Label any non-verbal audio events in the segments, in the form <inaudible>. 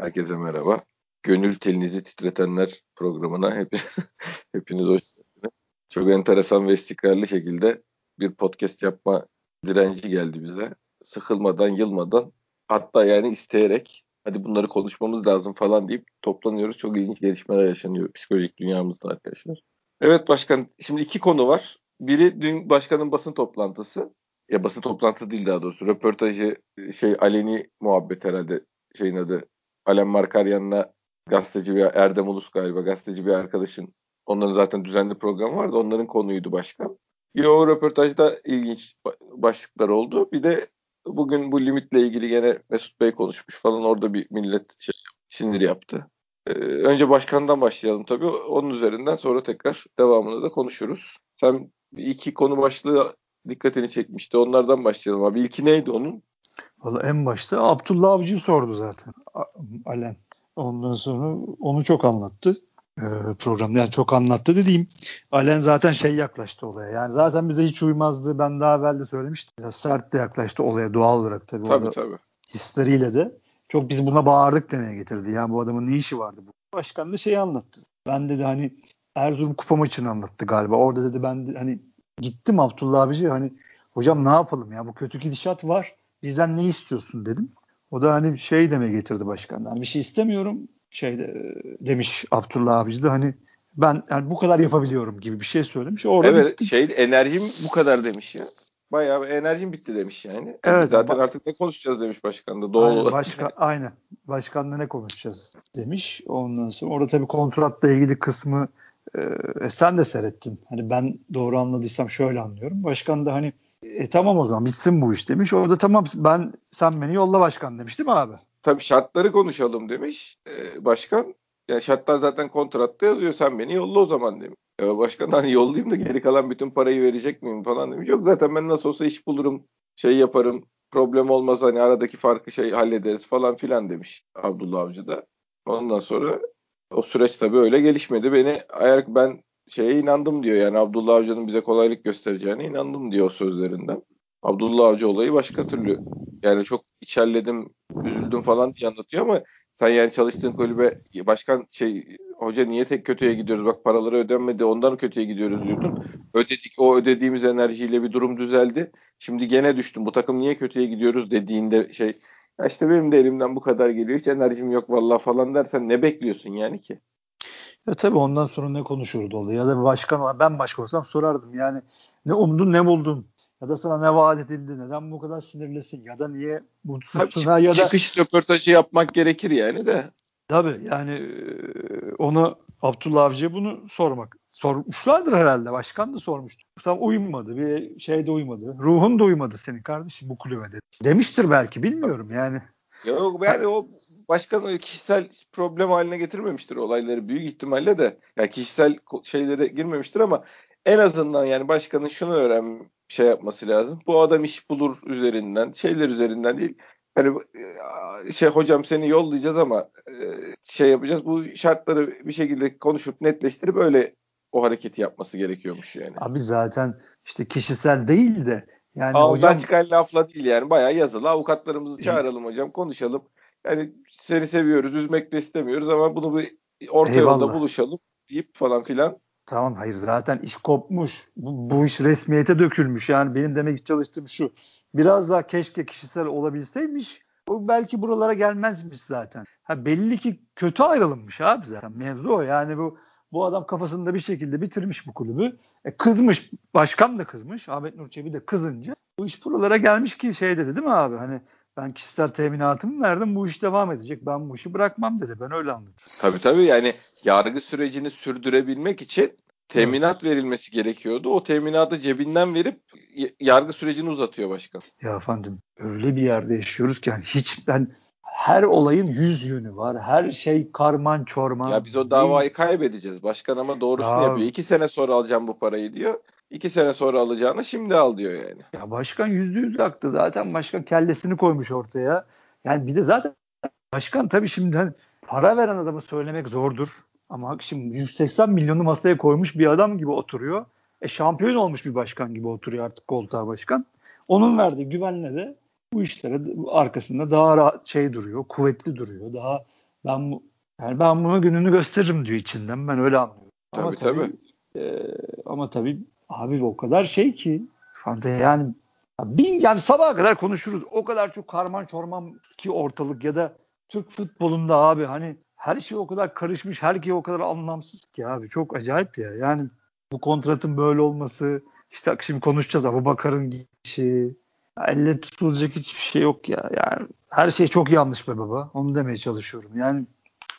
Herkese merhaba. Gönül telinizi titretenler programına hepiniz, <laughs> hepiniz hoş geldiniz. Çok enteresan ve istikrarlı şekilde bir podcast yapma direnci geldi bize. Sıkılmadan, yılmadan hatta yani isteyerek hadi bunları konuşmamız lazım falan deyip toplanıyoruz. Çok ilginç gelişmeler yaşanıyor psikolojik dünyamızda arkadaşlar. Evet başkan şimdi iki konu var. Biri dün başkanın basın toplantısı. Ya basın toplantısı değil daha doğrusu. Röportajı şey aleni muhabbet herhalde şeyin adı Alem Markaryan'la gazeteci bir Erdem Ulus galiba gazeteci bir arkadaşın onların zaten düzenli programı vardı. Onların konuydu başkan. Bir o röportajda ilginç başlıklar oldu. Bir de bugün bu limitle ilgili gene Mesut Bey konuşmuş falan orada bir millet şey, sinir yaptı. Ee, önce başkandan başlayalım tabii. Onun üzerinden sonra tekrar devamını da konuşuruz. Sen iki konu başlığı dikkatini çekmişti. Onlardan başlayalım abi. İlki neydi onun? Valla en başta Abdullah Avcı sordu zaten. Alen. Ondan sonra onu çok anlattı. Ee, programda yani çok anlattı dediğim. Alen zaten şey yaklaştı olaya. Yani zaten bize hiç uymazdı. Ben daha evvel de söylemiştim. Biraz sert de yaklaştı olaya doğal olarak tabii. Tabii tabii. Hisleriyle de. Çok biz buna bağırdık demeye getirdi. Yani bu adamın ne işi vardı? Bu başkan da şeyi anlattı. Ben dedi hani Erzurum kupa maçını anlattı galiba. Orada dedi ben de, hani gittim Abdullah abici hani hocam ne yapalım ya bu kötü gidişat var bizden ne istiyorsun dedim. O da hani şey demeye getirdi başkandan. Bir şey istemiyorum. Şey de, demiş Abdullah abici de hani ben yani bu kadar yapabiliyorum gibi bir şey söylemiş. Orada evet bitti. şey enerjim bu kadar demiş ya. Bayağı enerjim bitti demiş yani. Evet. Zaten ba- artık ne konuşacağız demiş başkan da doğal aynen, olarak. Başka, aynen. Başkanla ne konuşacağız demiş. Ondan sonra orada tabii kontratla ilgili kısmı e, sen de seyrettin. Hani ben doğru anladıysam şöyle anlıyorum. Başkan da hani e, tamam o zaman bitsin bu iş demiş. Orada tamam ben sen beni yolla başkan demiş değil mi abi? Tabii şartları konuşalım demiş e, başkan. Yani şartlar zaten kontratta yazıyor sen beni yolla o zaman demiş. E, başkan hani yollayayım da geri kalan bütün parayı verecek miyim falan demiş. Yok zaten ben nasıl olsa iş bulurum şey yaparım problem olmaz hani aradaki farkı şey hallederiz falan filan demiş Abdullah Avcı da. Ondan sonra o süreç tabii öyle gelişmedi. Beni ayak ben şeye inandım diyor. Yani Abdullah Avcı'nın bize kolaylık göstereceğine inandım diyor o sözlerinden. Abdullah Avcı olayı başka türlü. Yani çok içerledim, üzüldüm falan diye anlatıyor ama sen yani çalıştığın kulübe başkan şey hoca niye tek kötüye gidiyoruz bak paraları ödenmedi ondan kötüye gidiyoruz diyordun. Ödedik o ödediğimiz enerjiyle bir durum düzeldi. Şimdi gene düştüm bu takım niye kötüye gidiyoruz dediğinde şey ya işte benim de elimden bu kadar geliyor hiç enerjim yok vallahi falan dersen ne bekliyorsun yani ki? Ya tabii ondan sonra ne konuşurdu oluyor. Ya da bir başkan ben başkan olsam sorardım. Yani ne umdun ne buldun? Ya da sana ne vaat edildi? Neden bu kadar sinirlisin? Ya da niye mutsuzsun? Tabii, ya da çıkış röportajı yapmak gerekir yani de. Tabii yani onu Abdullah Avcı'ya bunu sormak. Sormuşlardır herhalde. Başkan da sormuştu. Tam uymadı. Bir şeyde uymadı. Ruhun da uymadı senin kardeşim bu kulübe dedi. Demiştir belki bilmiyorum yani. Yok yani o başkan kişisel problem haline getirmemiştir olayları büyük ihtimalle de. Yani kişisel şeylere girmemiştir ama en azından yani başkanın şunu öğren şey yapması lazım. Bu adam iş bulur üzerinden, şeyler üzerinden değil. Hani şey hocam seni yollayacağız ama şey yapacağız. Bu şartları bir şekilde konuşup netleştirip öyle o hareketi yapması gerekiyormuş yani. Abi zaten işte kişisel değil de yani Ağızdan hocam çıkan lafla değil yani bayağı yazılı avukatlarımızı çağıralım hocam konuşalım. Yani seni seviyoruz, üzmek de istemiyoruz ama bunu bir orta Eyvallah. yolda buluşalım deyip falan filan. Tamam hayır zaten iş kopmuş. Bu, bu iş resmiyete dökülmüş. Yani benim demek çalıştığım şu. Biraz daha keşke kişisel olabilseymiş. O belki buralara gelmezmiş zaten. Ha belli ki kötü ayrılınmış abi zaten. Mevzu o. Yani bu bu adam kafasında bir şekilde bitirmiş bu kulübü. E, kızmış. Başkan da kızmış. Ahmet Nur Çebi de kızınca. Bu iş buralara gelmiş ki şey dedi değil mi abi? Hani ben kişisel teminatımı verdim bu iş devam edecek. Ben bu işi bırakmam dedi. Ben öyle anladım. Tabii tabii yani yargı sürecini sürdürebilmek için teminat verilmesi gerekiyordu. O teminatı cebinden verip yargı sürecini uzatıyor başkan. Ya efendim öyle bir yerde yaşıyoruz ki yani hiç ben her olayın yüz yönü var. Her şey karman çorman. Ya biz o davayı kaybedeceğiz. Başkan ama doğrusunu ya, yapıyor. İki sene sonra alacağım bu parayı diyor. İki sene sonra alacağını şimdi al diyor yani. Ya başkan yüzde yüz hakkı zaten başkan kellesini koymuş ortaya. Yani bir de zaten başkan tabii şimdi hani para veren adamı söylemek zordur. Ama şimdi 180 milyonu masaya koymuş bir adam gibi oturuyor. E şampiyon olmuş bir başkan gibi oturuyor artık koltuğa başkan. Onun verdiği güvenle de bu işlere arkasında daha rahat şey duruyor, kuvvetli duruyor, daha Ben bu yani ben buna gününü gösteririm diyor içinden. Ben öyle anlıyorum. Tabii ama tabii. tabii e, ama tabii abi o kadar şey ki yani bin yani sabaha kadar konuşuruz. O kadar çok karman çorman ki ortalık ya da Türk futbolunda abi hani her şey o kadar karışmış, her şey o kadar anlamsız ki abi. Çok acayip ya. Yani bu kontratın böyle olması, işte şimdi konuşacağız Abu Bakar'ın gidişi. Elle tutulacak hiçbir şey yok ya. Yani her şey çok yanlış be baba. Onu demeye çalışıyorum. Yani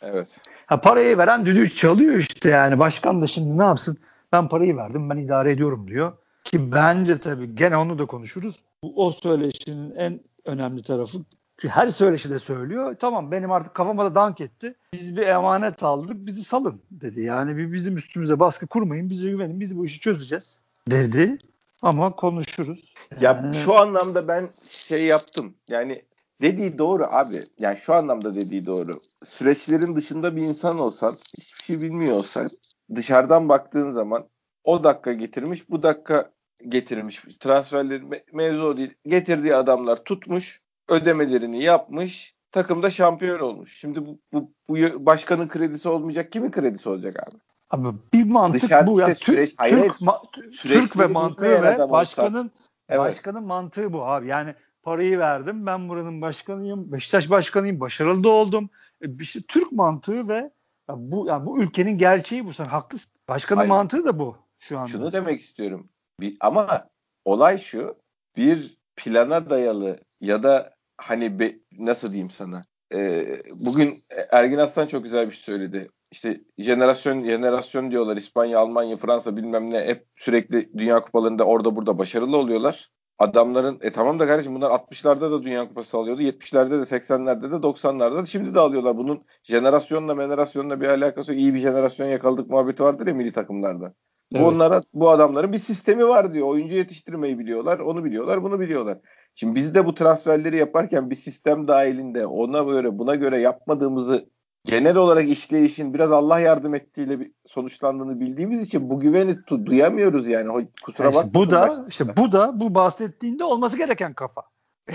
Evet. Ha, parayı veren düdüğü çalıyor işte yani. Başkan da şimdi ne yapsın? Ben parayı verdim ben idare ediyorum diyor. Ki bence tabii gene onu da konuşuruz. Bu, o söyleşinin en önemli tarafı çünkü her söyleşi de söylüyor. Tamam benim artık kafama da dank etti. Biz bir emanet aldık bizi salın dedi. Yani bir bizim üstümüze baskı kurmayın bize güvenin biz bu işi çözeceğiz dedi. Ama konuşuruz. Ya şu anlamda ben şey yaptım. Yani dediği doğru abi. Yani şu anlamda dediği doğru. Süreçlerin dışında bir insan olsan, hiçbir şey bilmiyor olsan dışarıdan baktığın zaman o dakika getirmiş, bu dakika getirmiş. Transferleri me- mevzu değil. Getirdiği adamlar tutmuş, ödemelerini yapmış, takımda şampiyon olmuş. Şimdi bu, bu, bu başkanın kredisi olmayacak, kimin kredisi olacak abi? Abi bir mantık Dışarı bu ya. Süreç, Türk, hayır, Türk, ma- Türk ve mantığı ve başkanın evet. başkanın mantığı bu abi. Yani parayı verdim. Ben buranın başkanıyım. Beşiktaş başkanıyım. Başarılı da oldum. E, bir şey, Türk mantığı ve ya bu yani bu ülkenin gerçeği bu. Sen haklısın. Başkanın Hayır. mantığı da bu şu anda. Şunu demek istiyorum. Bir, ama olay şu. Bir plana dayalı ya da hani be, nasıl diyeyim sana? Ee, bugün Ergin Aslan çok güzel bir şey söyledi. İşte jenerasyon jenerasyon diyorlar İspanya, Almanya, Fransa bilmem ne hep sürekli Dünya Kupalarında orada burada başarılı oluyorlar adamların e tamam da kardeşim bunlar 60'larda da Dünya Kupası alıyordu. 70'lerde de 80'lerde de 90'larda da şimdi de alıyorlar. Bunun jenerasyonla jenerasyonla bir alakası yok. İyi bir jenerasyon yakaladık muhabbeti vardır ya milli takımlarda. Evet. Bu onlara bu adamların bir sistemi var diyor. Oyuncu yetiştirmeyi biliyorlar. Onu biliyorlar, bunu biliyorlar. Şimdi biz de bu transferleri yaparken bir sistem dahilinde ona göre buna göre yapmadığımızı genel olarak işleyişin biraz Allah yardım ettiğiyle sonuçlandığını bildiğimiz için bu güveni tu- duyamıyoruz yani. Kusura yani işte Bu da başta. işte bu da bu bahsettiğinde olması gereken kafa.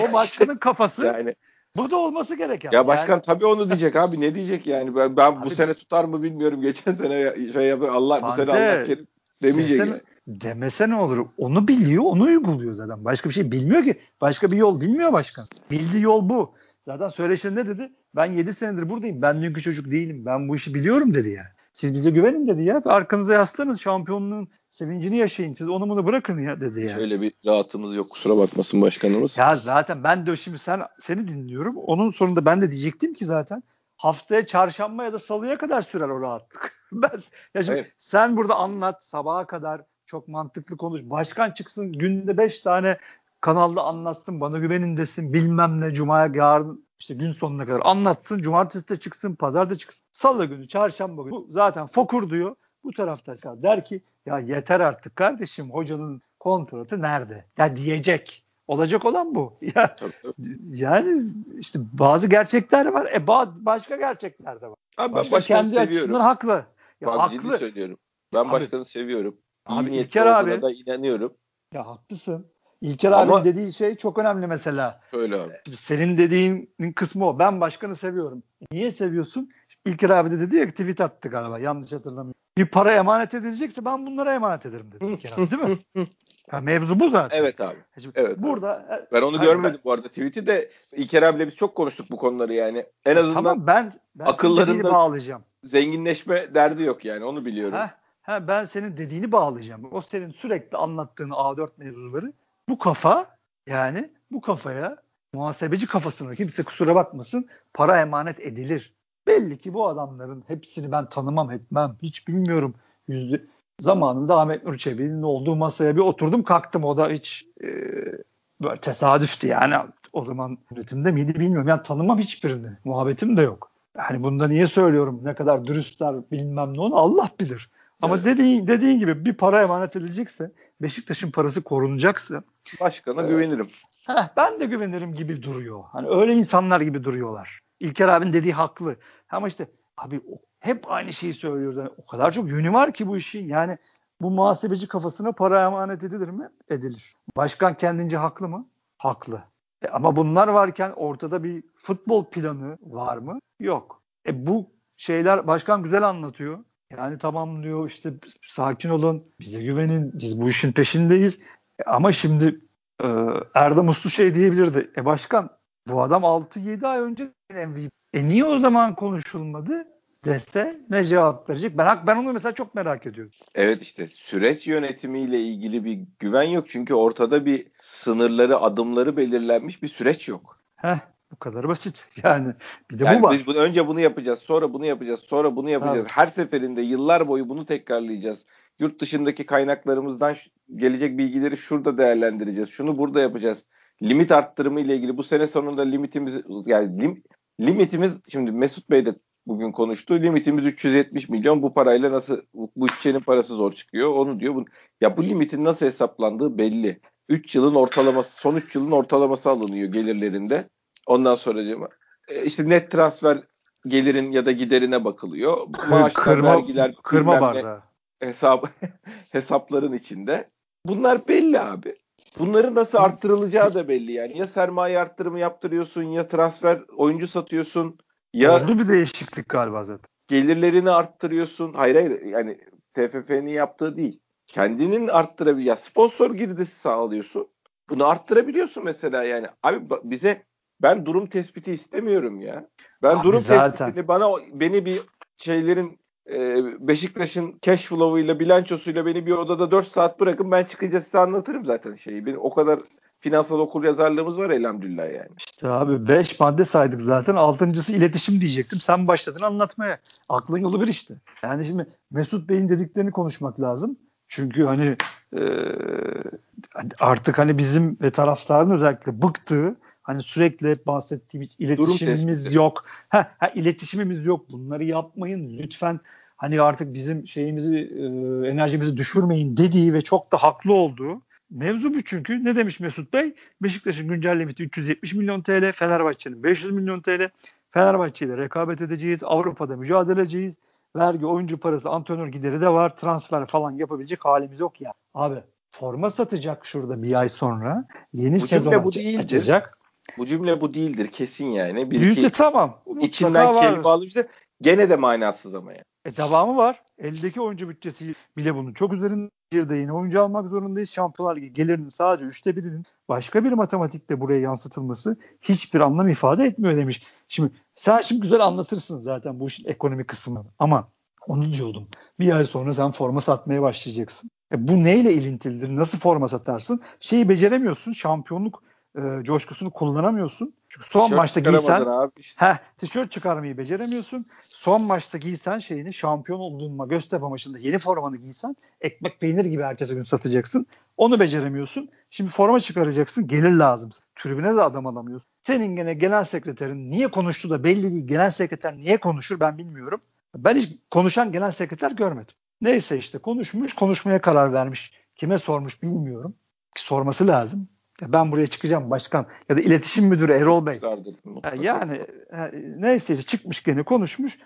O <laughs> başkanın kafası. yani bu da olması gereken. Ya başkan yani, tabii onu diyecek abi ne diyecek yani ben, ben bu sene tutar mı bilmiyorum. Geçen sene şey yapıyor Allah Fante, bu sene Allah kerim demeyecek. Desene, yani. Demese ne olur? Onu biliyor, onu uyguluyor zaten. Başka bir şey bilmiyor ki. Başka bir yol bilmiyor başkan. Bildiği yol bu. Zaten söyleşinde ne dedi? Ben 7 senedir buradayım. Ben dünkü çocuk değilim. Ben bu işi biliyorum dedi ya. Siz bize güvenin dedi ya. Arkanıza yaslanın. Şampiyonluğun sevincini yaşayın. Siz onu bunu bırakın ya dedi ya. Şöyle bir rahatımız yok. Kusura bakmasın başkanımız. Ya zaten ben de şimdi sen seni dinliyorum. Onun sonunda ben de diyecektim ki zaten haftaya çarşamba ya da salıya kadar sürer o rahatlık. <laughs> ben ya şimdi evet. sen burada anlat sabaha kadar çok mantıklı konuş. Başkan çıksın günde 5 tane kanalda anlatsın bana güvenin desin bilmem ne cumaya yarın işte gün sonuna kadar anlatsın cumartesi de çıksın pazar da çıksın salı günü çarşamba günü. Bu zaten fokur diyor. Bu tarafta çıkar. Der ki ya yeter artık kardeşim hocanın kontratı nerede? Ya diyecek. Olacak olan bu. <laughs> Ya yani işte bazı gerçekler var. E bazı başka gerçekler de var. Abi ben başka kendi seviyorum. açısından haklı. Ya Bak, haklı. söylüyorum. Ben abi, başkanı seviyorum. İyi abi İlker abi da inanıyorum. Ya haklısın İlker Ama, abinin dediği şey çok önemli mesela. Öyle abi. Senin dediğinin kısmı o. Ben başkanı seviyorum. Niye seviyorsun? İlker abi de dedi ya tweet attı galiba yanlış hatırlamıyorum. Bir para emanet edilecekse ben bunlara emanet ederim dedi İlker abi değil mi? <laughs> Ya mevzu bu zaten. Evet abi. Şimdi evet. Burada abi. E, ben onu görmedim ben, bu arada tweet'i de İlker abiyle biz çok konuştuk bu konuları yani. En azından tamam, ben, ben akıllarında bağlayacağım. Zenginleşme derdi yok yani onu biliyorum. Heh, he, ben senin dediğini bağlayacağım. O senin sürekli anlattığın A4 mevzuları bu kafa yani bu kafaya muhasebeci kafasına kimse kusura bakmasın para emanet edilir. Belli ki bu adamların hepsini ben tanımam etmem hiç bilmiyorum. Yüzde zamanında Ahmet Nur Çebi'nin olduğu masaya bir oturdum kalktım o da hiç e, böyle tesadüftü yani o zaman üretimde miydi bilmiyorum. Yani tanımam hiçbirini. Muhabbetim de yok. Yani bunda niye söylüyorum ne kadar dürüstler bilmem ne onu Allah bilir. Ama evet. dediğin, dediğin gibi bir para emanet edilecekse Beşiktaş'ın parası korunacaksa başkana e, güvenirim. Heh, ben de güvenirim gibi duruyor. Hani öyle insanlar gibi duruyorlar. İlker abinin dediği haklı. Ama işte abi hep aynı şeyi söylüyoruz. Yani o kadar çok yönü var ki bu işin. Yani bu muhasebeci kafasına para emanet edilir mi? Edilir. Başkan kendince haklı mı? Haklı. E ama bunlar varken ortada bir futbol planı var mı? Yok. E bu şeyler başkan güzel anlatıyor. Yani tamam diyor işte sakin olun, bize güvenin, biz bu işin peşindeyiz. Ama şimdi e, Erdem Uslu şey diyebilirdi. E başkan bu adam 6-7 ay önce MVP. E niye o zaman konuşulmadı dese ne cevap verecek? Ben ben onu mesela çok merak ediyorum. Evet işte süreç yönetimiyle ilgili bir güven yok. Çünkü ortada bir sınırları, adımları belirlenmiş bir süreç yok. Heh, bu kadar basit. <laughs> Yani bir de yani bu var. Biz bunu, önce bunu yapacağız, sonra bunu yapacağız, sonra bunu yapacağız. Evet. Her seferinde yıllar boyu bunu tekrarlayacağız. Yurt dışındaki kaynaklarımızdan gelecek bilgileri şurada değerlendireceğiz. Şunu burada yapacağız. Limit arttırımı ile ilgili bu sene sonunda limitimiz yani lim, limitimiz şimdi Mesut Bey de bugün konuştu. Limitimiz 370 milyon. Bu parayla nasıl bu bütçenin parası zor çıkıyor. Onu diyor. Ya bu limitin nasıl hesaplandığı belli. 3 yılın ortalaması, son 3 yılın ortalaması alınıyor gelirlerinde. Ondan sonra diyor e, işte net transfer gelirin ya da giderine bakılıyor. Maaşlar, kırma, vergiler, kırma bardağı. Hesap, <laughs> hesapların içinde. Bunlar belli abi. Bunları nasıl arttırılacağı da belli yani. Ya sermaye arttırımı yaptırıyorsun ya transfer oyuncu satıyorsun ya Oldu bir değişiklik galiba zaten. Gelirlerini arttırıyorsun. Hayır hayır yani TFF'nin yaptığı değil. Kendinin arttırabilir. Ya sponsor girdisi sağlıyorsun. Bunu arttırabiliyorsun mesela yani. Abi bize ben durum tespiti istemiyorum ya. Ben Abi durum zaten. tespitini bana beni bir şeylerin e, Beşiktaş'ın cash flow'uyla bilançosuyla beni bir odada 4 saat bırakın ben çıkınca size anlatırım zaten şeyi. Benim o kadar finansal okur yazarlığımız var elhamdülillah yani. İşte abi 5 madde saydık zaten. Altıncısı iletişim diyecektim. Sen başladın anlatmaya. Aklın yolu bir işte. Yani şimdi Mesut Bey'in dediklerini konuşmak lazım. Çünkü hani e, artık hani bizim ve taraftarın özellikle bıktığı hani sürekli bahsettiğimiz iletişimimiz yok. Ha, ha iletişimimiz yok. Bunları yapmayın lütfen. Hani artık bizim şeyimizi e, enerjimizi düşürmeyin dediği ve çok da haklı olduğu Mevzu bu çünkü. Ne demiş Mesut Bey? Beşiktaş'ın güncel limiti 370 milyon TL, Fenerbahçe'nin 500 milyon TL. Fenerbahçe ile rekabet edeceğiz, Avrupa'da mücadele edeceğiz. Vergi, oyuncu parası, antrenör gideri de var. Transfer falan yapabilecek halimiz yok ya. Abi forma satacak şurada bir ay sonra. Yeni bu sezon bu açacak. Bu cümle bu değildir kesin yani. Bir Yüzde tamam. İçinden kelime alınca gene de manasız ama yani. E devamı var. Eldeki oyuncu bütçesi bile bunun çok üzerinde yine oyuncu almak zorundayız. Şampiyonlar Ligi gelirinin sadece üçte birinin başka bir matematikle buraya yansıtılması hiçbir anlam ifade etmiyor demiş. Şimdi sen şimdi güzel anlatırsın zaten bu işin ekonomi kısmını ama onu diyordum. Bir ay sonra sen forma satmaya başlayacaksın. E bu neyle ilintilidir? Nasıl forma satarsın? Şeyi beceremiyorsun. Şampiyonluk e, coşkusunu kullanamıyorsun. Çünkü son tişört maçta giysen abi işte. heh, tişört çıkarmayı beceremiyorsun. Son maçta giysen şeyini şampiyon olduğunma Göztepe maçında yeni formanı giysen ekmek peynir gibi ertesi gün satacaksın. Onu beceremiyorsun. Şimdi forma çıkaracaksın. Gelir lazım. Tribüne de adam alamıyorsun. Senin gene genel sekreterin niye konuştu da belli değil. Genel sekreter niye konuşur ben bilmiyorum. Ben hiç konuşan genel sekreter görmedim. Neyse işte konuşmuş, konuşmaya karar vermiş. Kime sormuş bilmiyorum. Sorması lazım ben buraya çıkacağım başkan ya da iletişim müdürü Erol Bey. Yani neyse çıkmış gene konuşmuş.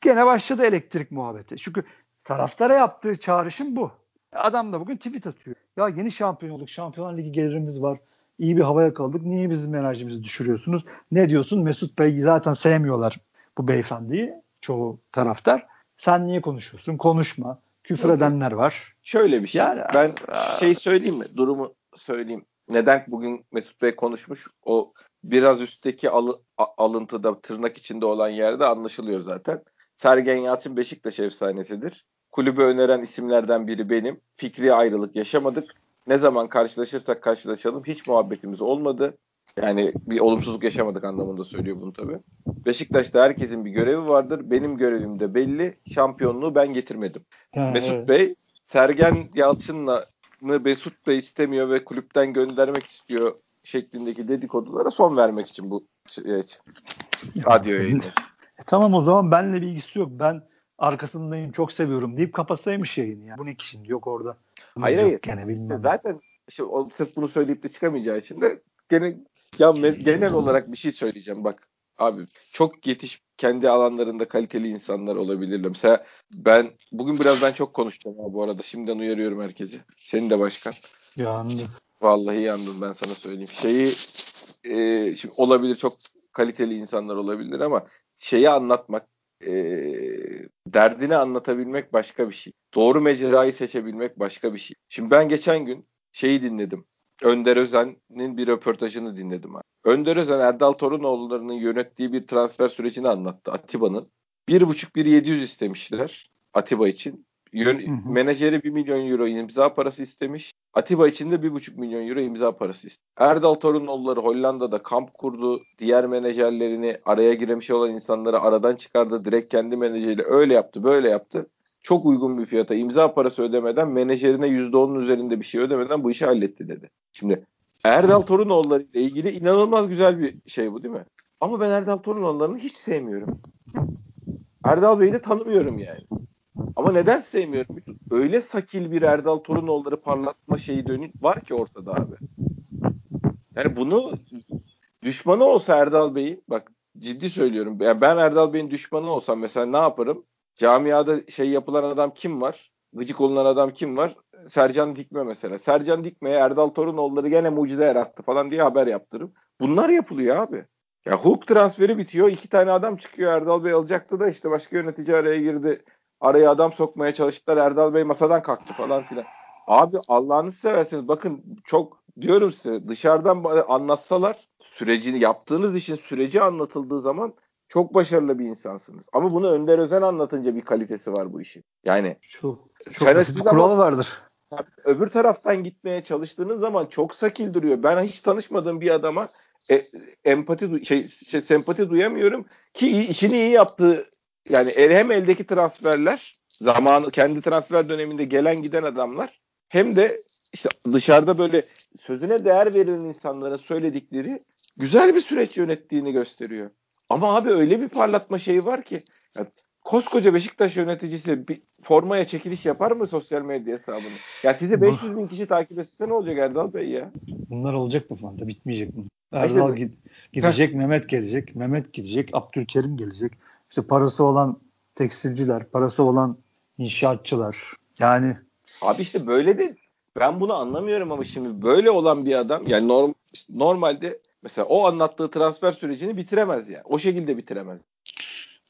Gene başladı elektrik muhabbeti. Çünkü taraftara yaptığı çağrışım bu. Adam da bugün tweet atıyor. Ya yeni şampiyon olduk. Şampiyonlar Ligi gelirimiz var. İyi bir havaya kaldık. Niye bizim enerjimizi düşürüyorsunuz? Ne diyorsun? Mesut Bey zaten sevmiyorlar bu beyefendiyi. Çoğu taraftar. Sen niye konuşuyorsun? Konuşma. Küfür edenler var. Şöyle bir şey. Yani, ben şey söyleyeyim mi? Durumu söyleyeyim neden bugün Mesut Bey konuşmuş o biraz üstteki al, alıntıda tırnak içinde olan yerde anlaşılıyor zaten. Sergen Yalçın Beşiktaş efsanesidir. Kulübü öneren isimlerden biri benim. Fikri ayrılık yaşamadık. Ne zaman karşılaşırsak karşılaşalım hiç muhabbetimiz olmadı. Yani bir olumsuzluk yaşamadık anlamında söylüyor bunu tabii. Beşiktaş'ta herkesin bir görevi vardır. Benim görevim de belli. Şampiyonluğu ben getirmedim. Ha, Mesut evet. Bey Sergen Yalçın'la mı Mesut da istemiyor ve kulüpten göndermek istiyor şeklindeki dedikodulara son vermek için bu şey, radyo yayını. E, tamam o zaman benle bir ilgisi yok. Ben arkasındayım çok seviyorum deyip kapatsaymış yayını. Yani. Bu ne ki şimdi yok orada. Hayır hayır. Gene bilmem. Zaten işte, o, sırf bunu söyleyip de çıkamayacağı için de gene ya genel olarak bir şey söyleyeceğim bak. Abi çok yetiş kendi alanlarında kaliteli insanlar olabilirler. Mesela ben bugün birazdan çok konuşacağım abi bu arada. Şimdiden uyarıyorum herkesi. Senin de başkan. Yandım. Vallahi yandım ben sana söyleyeyim. Şeyi e, şimdi olabilir çok kaliteli insanlar olabilir ama şeyi anlatmak, e, derdini anlatabilmek başka bir şey. Doğru mecrayı seçebilmek başka bir şey. Şimdi ben geçen gün şeyi dinledim. Önder Özen'in bir röportajını dinledim. Abi. Önder Özen Erdal Torunoğulları'nın yönettiği bir transfer sürecini anlattı Atiba'nın. 1,5-1,700 istemişler Atiba için. Yön, hı hı. Menajeri 1 milyon euro imza parası istemiş. Atiba için de 1,5 milyon euro imza parası istemiş. Erdal Torunoğulları Hollanda'da kamp kurdu. Diğer menajerlerini araya girmiş olan insanları aradan çıkardı. Direkt kendi menajeriyle öyle yaptı böyle yaptı. Çok uygun bir fiyata imza parası ödemeden menajerine %10'un üzerinde bir şey ödemeden bu işi halletti dedi. Şimdi Erdal Torunoğulları ile ilgili inanılmaz güzel bir şey bu değil mi? Ama ben Erdal Torunoğulları'nı hiç sevmiyorum. Erdal Bey'i de tanımıyorum yani. Ama neden sevmiyorum? Öyle sakil bir Erdal Torunoğulları parlatma şeyi dönün var ki ortada abi. Yani bunu düşmanı olsa Erdal Bey'in bak ciddi söylüyorum. Yani ben Erdal Bey'in düşmanı olsam mesela ne yaparım? Camiada şey yapılan adam kim var? Gıcık olunan adam kim var? Sercan Dikme mesela. Sercan Dikme'ye Erdal Torunoğulları gene mucize yarattı falan diye haber yaptırım. Bunlar yapılıyor abi. Ya Hulk transferi bitiyor. iki tane adam çıkıyor. Erdal Bey alacaktı da işte başka yönetici araya girdi. Araya adam sokmaya çalıştılar. Erdal Bey masadan kalktı falan filan. Abi Allah'ını seversiniz. Bakın çok diyorum size dışarıdan anlatsalar sürecini yaptığınız işin süreci anlatıldığı zaman çok başarılı bir insansınız. Ama bunu Önder Özen anlatınca bir kalitesi var bu işin. Yani çok, çok basit bir kuralı vardır. Öbür taraftan gitmeye çalıştığınız zaman çok sakil duruyor. Ben hiç tanışmadığım bir adama e, empati şey, şey sempati duyamıyorum ki işini iyi yaptığı yani hem eldeki transferler zamanı kendi transfer döneminde gelen giden adamlar hem de işte dışarıda böyle sözüne değer verilen insanlara söyledikleri güzel bir süreç yönettiğini gösteriyor. Ama abi öyle bir parlatma şeyi var ki ya, koskoca Beşiktaş yöneticisi bir formaya çekiliş yapar mı sosyal medya hesabını? Ya sizi 500 bin kişi takip etse ne olacak Erdal Bey ya? Bunlar olacak mı Fanta? Bitmeyecek mi? Erdal işte, gidecek, Mehmet gelecek, Mehmet gidecek, Abdülkerim gelecek. İşte parası olan tekstilciler, parası olan inşaatçılar. Yani Abi işte böyle de ben bunu anlamıyorum ama şimdi böyle olan bir adam yani norm, normalde mesela o anlattığı transfer sürecini bitiremez yani. O şekilde bitiremez.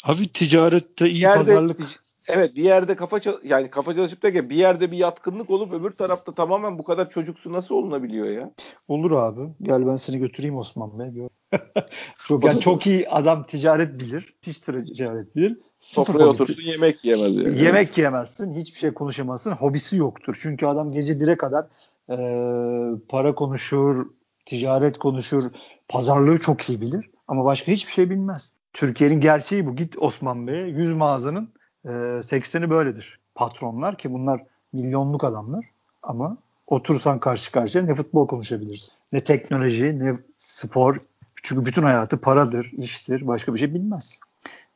Abi ticarette iyi yerde, pazarlık. Evet bir yerde kafa yani kafa çalışıp da bir yerde bir yatkınlık olup öbür tarafta tamamen bu kadar çocuksu nasıl olunabiliyor ya? Olur abi. Gel ben seni götüreyim Osman Bey. <laughs> çok, yani çok iyi adam ticaret bilir. Hiç ticaret bilir. Sofraya otursun yemek yemez yani. Yemek yemezsin. Hiçbir şey konuşamazsın. Hobisi yoktur. Çünkü adam gece 1'e kadar e, para konuşur, ticaret konuşur, pazarlığı çok iyi bilir. Ama başka hiçbir şey bilmez. Türkiye'nin gerçeği bu. Git Osman Bey'e 100 mağazanın e, 80'i böyledir. Patronlar ki bunlar milyonluk adamlar ama otursan karşı karşıya ne futbol konuşabiliriz. Ne teknoloji, ne spor. Çünkü bütün hayatı paradır, iştir, başka bir şey bilmez.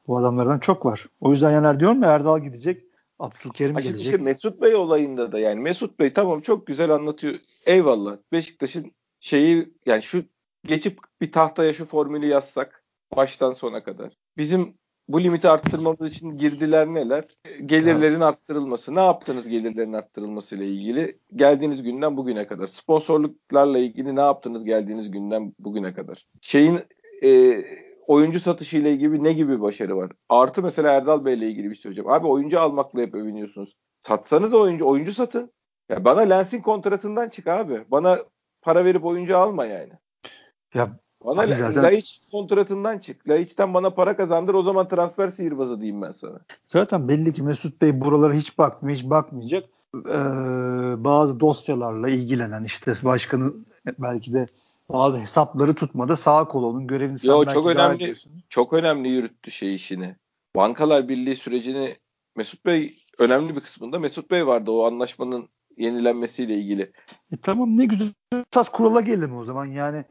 Bu adamlardan çok var. O yüzden Yener diyorum ya Erdal gidecek. Abdülkerim Açık gelecek. Işte Mesut Bey olayında da yani Mesut Bey tamam çok güzel anlatıyor. Eyvallah. Beşiktaş'ın şeyi yani şu geçip bir tahtaya şu formülü yazsak baştan sona kadar. Bizim bu limiti arttırmamız için girdiler neler? Gelirlerin arttırılması. Ne yaptınız gelirlerin arttırılması ile ilgili? Geldiğiniz günden bugüne kadar. Sponsorluklarla ilgili ne yaptınız geldiğiniz günden bugüne kadar? Şeyin e, oyuncu satışı ile ilgili ne gibi başarı var? Artı mesela Erdal Bey ile ilgili bir şey söyleyeceğim. Abi oyuncu almakla hep övünüyorsunuz. Satsanız oyuncu, oyuncu satın. Ya bana Lens'in kontratından çık abi. Bana para verip oyuncu alma yani. Ya bana Abi zaten... Laiç kontratından çık. Laiç'ten bana para kazandır o zaman transfer sihirbazı diyeyim ben sana. Zaten belli ki Mesut Bey buralara hiç bakmıyor, hiç bakmayacak. Ee, bazı dosyalarla ilgilenen işte başkanı belki de bazı hesapları tutmada sağ kol onun görevini sen Yo, çok önemli çok önemli yürüttü şey işini. Bankalar Birliği sürecini Mesut Bey önemli bir kısmında Mesut Bey vardı o anlaşmanın yenilenmesiyle ilgili. E tamam ne güzel. Esas kurala gelelim o zaman yani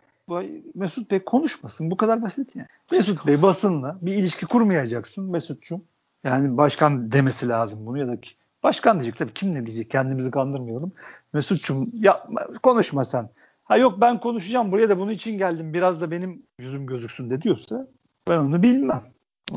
Mesut Bey konuşmasın. Bu kadar basit yani. Mesut Bey basınla bir ilişki kurmayacaksın Mesut'cum. Yani başkan demesi lazım bunu ya da başkan diyecek tabii kim ne diyecek kendimizi kandırmayalım. Mesut'cum yapma konuşma sen. Ha yok ben konuşacağım buraya da bunun için geldim biraz da benim yüzüm gözüksün de diyorsa ben onu bilmem.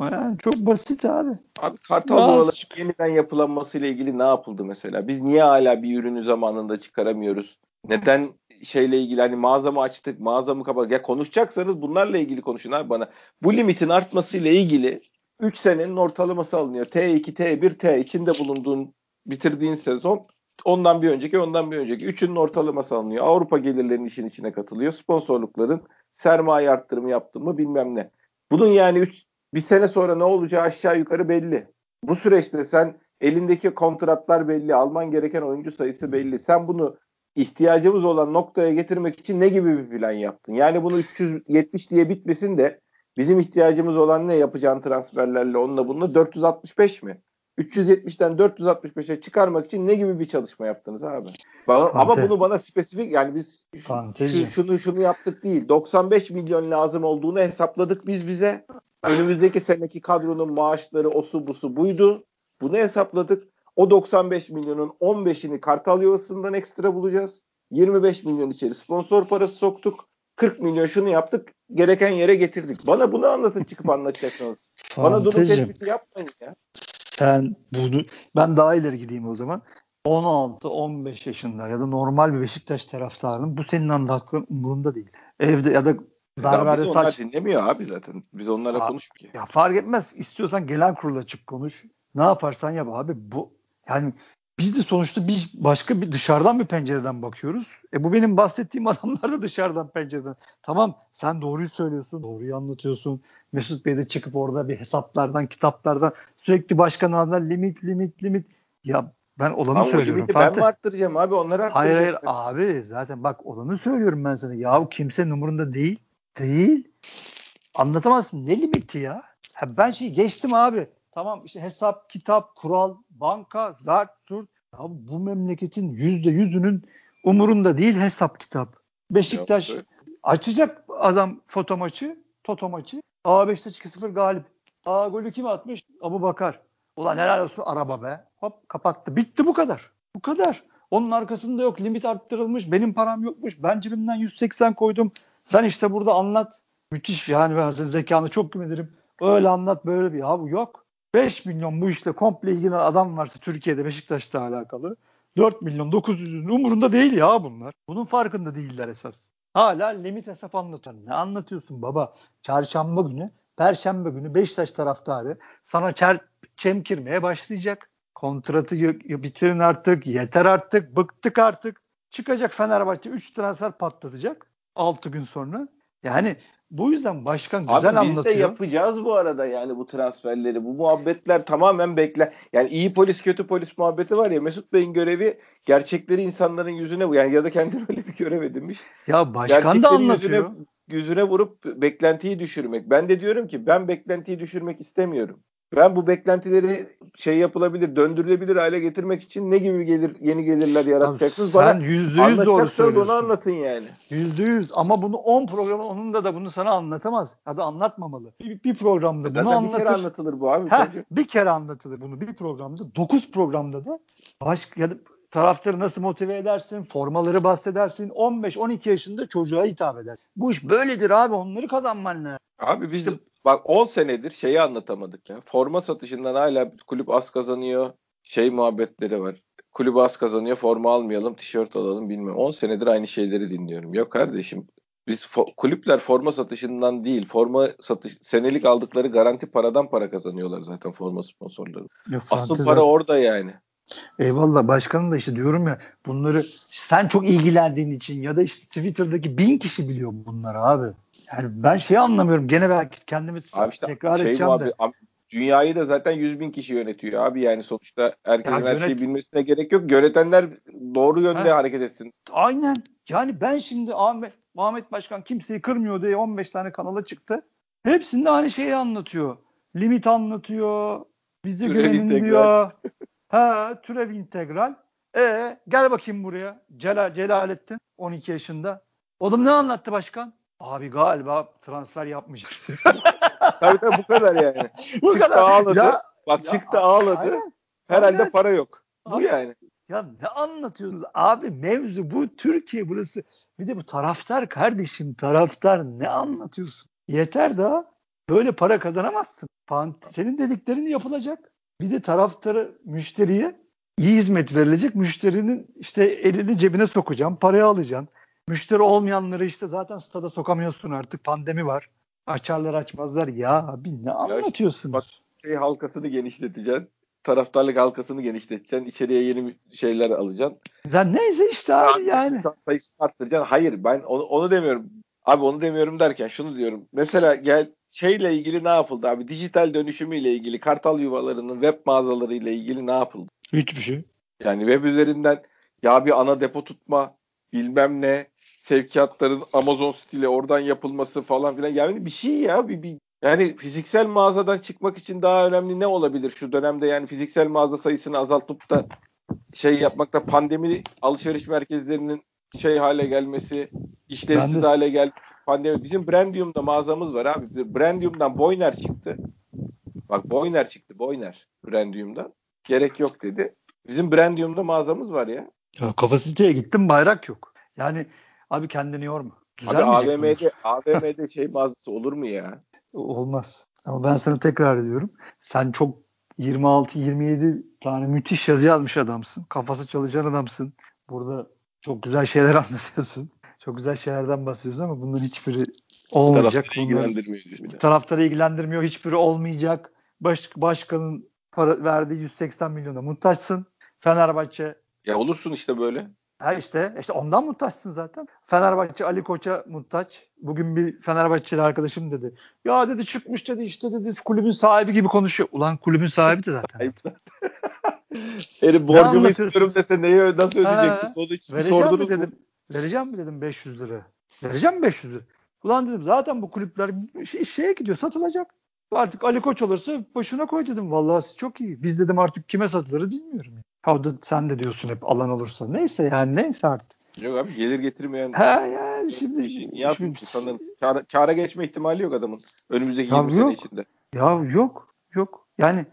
Yani çok basit abi. Abi Kartal Boğaları yeniden yapılanması ile ilgili ne yapıldı mesela? Biz niye hala bir ürünü zamanında çıkaramıyoruz? Neden şeyle ilgili hani mağazamı açtık, mağazamı kapadık. Ya konuşacaksanız bunlarla ilgili konuşun abi bana. Bu limitin artmasıyla ilgili 3 senenin ortalaması alınıyor. T2, T1, T içinde bulunduğun bitirdiğin sezon ondan bir önceki, ondan bir önceki. Üçünün ortalaması alınıyor. Avrupa gelirlerinin işin içine katılıyor. Sponsorlukların sermaye arttırımı yaptın mı bilmem ne. Bunun yani üç, bir sene sonra ne olacağı aşağı yukarı belli. Bu süreçte sen elindeki kontratlar belli, alman gereken oyuncu sayısı belli. Sen bunu ihtiyacımız olan noktaya getirmek için ne gibi bir plan yaptın? Yani bunu 370 diye bitmesin de bizim ihtiyacımız olan ne yapacağın transferlerle onunla bununla 465 mi? 370'ten 465'e çıkarmak için ne gibi bir çalışma yaptınız abi? Bana, ama bunu bana spesifik yani biz şu, şunu şunu yaptık değil. 95 milyon lazım olduğunu hesapladık biz bize. Önümüzdeki seneki kadronun maaşları osu busu buydu. Bunu hesapladık. O 95 milyonun 15'ini Kartal Yuvası'ndan ekstra bulacağız. 25 milyon içeri sponsor parası soktuk. 40 milyon şunu yaptık. Gereken yere getirdik. Bana bunu anlatın çıkıp anlatacaksınız. Bana durum tespiti yapmayın ya. Sen bunu ben daha ileri gideyim o zaman. 16-15 yaşında ya da normal bir Beşiktaş taraftarının bu senin anlattığın umurunda değil. Evde ya da berberde biz onlar dinlemiyor abi zaten. Biz onlara ya, konuş ki. Ya fark etmez. İstiyorsan gelen kurula çık konuş. Ne yaparsan yap abi. Bu yani biz de sonuçta bir başka bir dışarıdan bir pencereden bakıyoruz. E bu benim bahsettiğim <laughs> adamlar da dışarıdan pencereden. Tamam sen doğruyu söylüyorsun, doğruyu anlatıyorsun. Mesut Bey de çıkıp orada bir hesaplardan, kitaplardan sürekli başkan adına limit, limit, limit. Ya ben olanı ama söylüyorum. Ben mi arttıracağım abi? Onları arttıracağım. Hayır hayır abi zaten bak olanı söylüyorum ben sana. Ya kimsenin umurunda değil. Değil. Anlatamazsın. Ne limiti ya? Ha ben şey geçtim abi. Tamam işte hesap, kitap, kural, banka, zart, zurt. Ya bu memleketin yüzde yüzünün umurunda değil hesap kitap. Beşiktaş Yaptı. açacak adam foto maçı, toto maçı. A Beşiktaş 2-0 galip. A golü kim atmış? Abu Bakar. Ulan helal olsun araba be. Hop kapattı. Bitti bu kadar. Bu kadar. Onun arkasında yok. Limit arttırılmış. Benim param yokmuş. Ben cebimden 180 koydum. Sen işte burada anlat. Müthiş yani ben senin zekanı çok güvenirim. Öyle anlat böyle bir. Ya bu yok. 5 milyon bu işle komple ilgili adam varsa Türkiye'de Beşiktaş'ta alakalı. 4 milyon 900'ün umurunda değil ya bunlar. Bunun farkında değiller esas. Hala limit hesap anlatıyor. Ne anlatıyorsun baba? Çarşamba günü, perşembe günü Beşiktaş taraftarı sana çer çemkirmeye başlayacak. Kontratı bitirin artık, yeter artık, bıktık artık. Çıkacak Fenerbahçe 3 transfer patlatacak 6 gün sonra. Yani bu yüzden başkan güzel Abi anlatıyor. Biz de yapacağız bu arada yani bu transferleri. Bu muhabbetler tamamen bekle. Yani iyi polis kötü polis muhabbeti var ya Mesut Bey'in görevi gerçekleri insanların yüzüne yani ya da kendine öyle bir görev edinmiş. Ya başkan da anlatıyor. Yüzüne, yüzüne vurup beklentiyi düşürmek. Ben de diyorum ki ben beklentiyi düşürmek istemiyorum. Ben bu beklentileri şey yapılabilir, döndürülebilir hale getirmek için ne gibi gelir yeni gelirler yaratacaksınız? Sen Bana yüzde yüz doğru söylüyorsun. Bunu anlatın yani. Yüzde yüz ama bunu 10 programın onunda da bunu sana anlatamaz. Ya da anlatmamalı. Bir, bir programda bunu Zaten anlatır. bir kere anlatılır bu abi. Heh, bir kere anlatılır bunu bir programda. 9 programda da başka ya da taraftarı nasıl motive edersin, formaları bahsedersin. 15-12 yaşında çocuğa hitap eder. Bu iş böyledir abi. Onları kazanman lazım. Abi biz işte, bak 10 senedir şeyi anlatamadık ya. Forma satışından hala kulüp az kazanıyor. Şey muhabbetleri var. Kulüp az kazanıyor, forma almayalım, tişört alalım bilmem. 10 senedir aynı şeyleri dinliyorum. Yok kardeşim biz fo- kulüpler forma satışından değil, forma satış senelik aldıkları garanti paradan para kazanıyorlar zaten forma sponsorları. Ya, Asıl para zaten. orada yani. Eyvallah başkanım da işte diyorum ya bunları sen çok ilgilendiğin için ya da işte Twitter'daki bin kişi biliyor bunları abi. Yani ben şey anlamıyorum gene belki kendimi abi işte tekrar şey edeceğim abi, de. Abi, dünyayı da zaten 100 bin kişi yönetiyor abi yani sonuçta herkesin ya her şeyi bilmesine gerek yok. Yönetenler doğru yönde ha. hareket etsin. Aynen. Yani ben şimdi Ahmet, Ahmet Başkan kimseyi kırmıyor diye 15 tane kanala çıktı. Hepsinde aynı şeyi anlatıyor. Limit anlatıyor. Bizi görenin diyor. Ha türev integral. E gel bakayım buraya. Celal, Celalettin 12 yaşında. Oğlum ne anlattı başkan? Abi galiba transfer yapmayacak. <laughs> tabii tabii bu kadar yani. <laughs> bu çıktı kadar. ağladı. Ya, Bak ya, çıktı ağladı. Aynen. Herhalde aynen. para yok. Bu aynen. yani. Ya ne anlatıyorsunuz abi mevzu bu Türkiye burası. Bir de bu taraftar kardeşim taraftar ne anlatıyorsun? Yeter daha böyle para kazanamazsın. Senin dediklerin yapılacak. Bir de taraftarı müşteriye iyi hizmet verilecek. Müşterinin işte elini cebine sokacağım, parayı alacaksın. Müşteri olmayanları işte zaten stada sokamıyorsun artık. Pandemi var. Açarlar açmazlar. Ya abi ne anlatıyorsunuz? Bak şey halkasını genişleteceksin. Taraftarlık halkasını genişleteceksin. İçeriye yeni şeyler alacaksın. Ya neyse işte abi yani. Sayısını arttıracaksın. Hayır ben onu, onu demiyorum. Abi onu demiyorum derken şunu diyorum. Mesela gel şeyle ilgili ne yapıldı abi? Dijital dönüşümüyle ilgili kartal yuvalarının web mağazalarıyla ilgili ne yapıldı? Hiçbir şey. Yani web üzerinden ya bir ana depo tutma bilmem ne sevkiyatların Amazon stili oradan yapılması falan filan. Yani bir şey ya bir, bir yani fiziksel mağazadan çıkmak için daha önemli ne olabilir şu dönemde yani fiziksel mağaza sayısını azaltıp da şey yapmakta pandemi alışveriş merkezlerinin şey hale gelmesi, işlevsiz de... hale gel pandemi. Bizim Brandium'da mağazamız var abi. Brandium'dan Boyner çıktı. Bak Boyner çıktı. Boyner Brandium'dan. Gerek yok dedi. Bizim Brandium'da mağazamız var ya. Ya kapasiteye gittim bayrak yok. Yani abi kendini yorma. Abi AVM'de AVM'de <laughs> şey mağazası olur mu ya? <laughs> Olmaz. Ama ben sana tekrar ediyorum. Sen çok 26-27 tane müthiş yazı yazmış adamsın. Kafası çalışan adamsın. Burada çok güzel şeyler <laughs> anlatıyorsun. Çok güzel şeylerden bahsediyorsun ama bunların hiçbiri olmayacak. Taraftarı ilgilendirmiyor. Taraftarı ilgilendirmiyor. Hiçbiri olmayacak. Baş, başkanın para verdiği 180 milyona muhtaçsın. Fenerbahçe ya olursun işte böyle. Ha işte işte ondan muhtaçsın zaten. Fenerbahçe Ali Koç'a muhtaç. Bugün bir Fenerbahçeli arkadaşım dedi. Ya dedi çıkmış dedi işte dedi kulübün sahibi gibi konuşuyor. Ulan kulübün sahibi de zaten. Herif borcumu istiyorum dese neyi nasıl ödeyeceksin? Onu hiç vereceğim mi dedim. Vereceğim mi dedim 500 lira. Vereceğim mi 500 lira? Ulan dedim zaten bu kulüpler şey, şeye gidiyor satılacak. Artık Ali Koç olursa başına koy dedim. Vallahi çok iyi. Biz dedim artık kime satılır bilmiyorum. Ha da sen de diyorsun hep alan olursa. Neyse yani neyse artık. Yok abi gelir getirmeyen. Ha yani şimdi. Şey, şimdi sanırım kâra, kâra geçme ihtimali yok adamın. Önümüzdeki ya 20 yok. sene içinde. Ya yok yok. Yani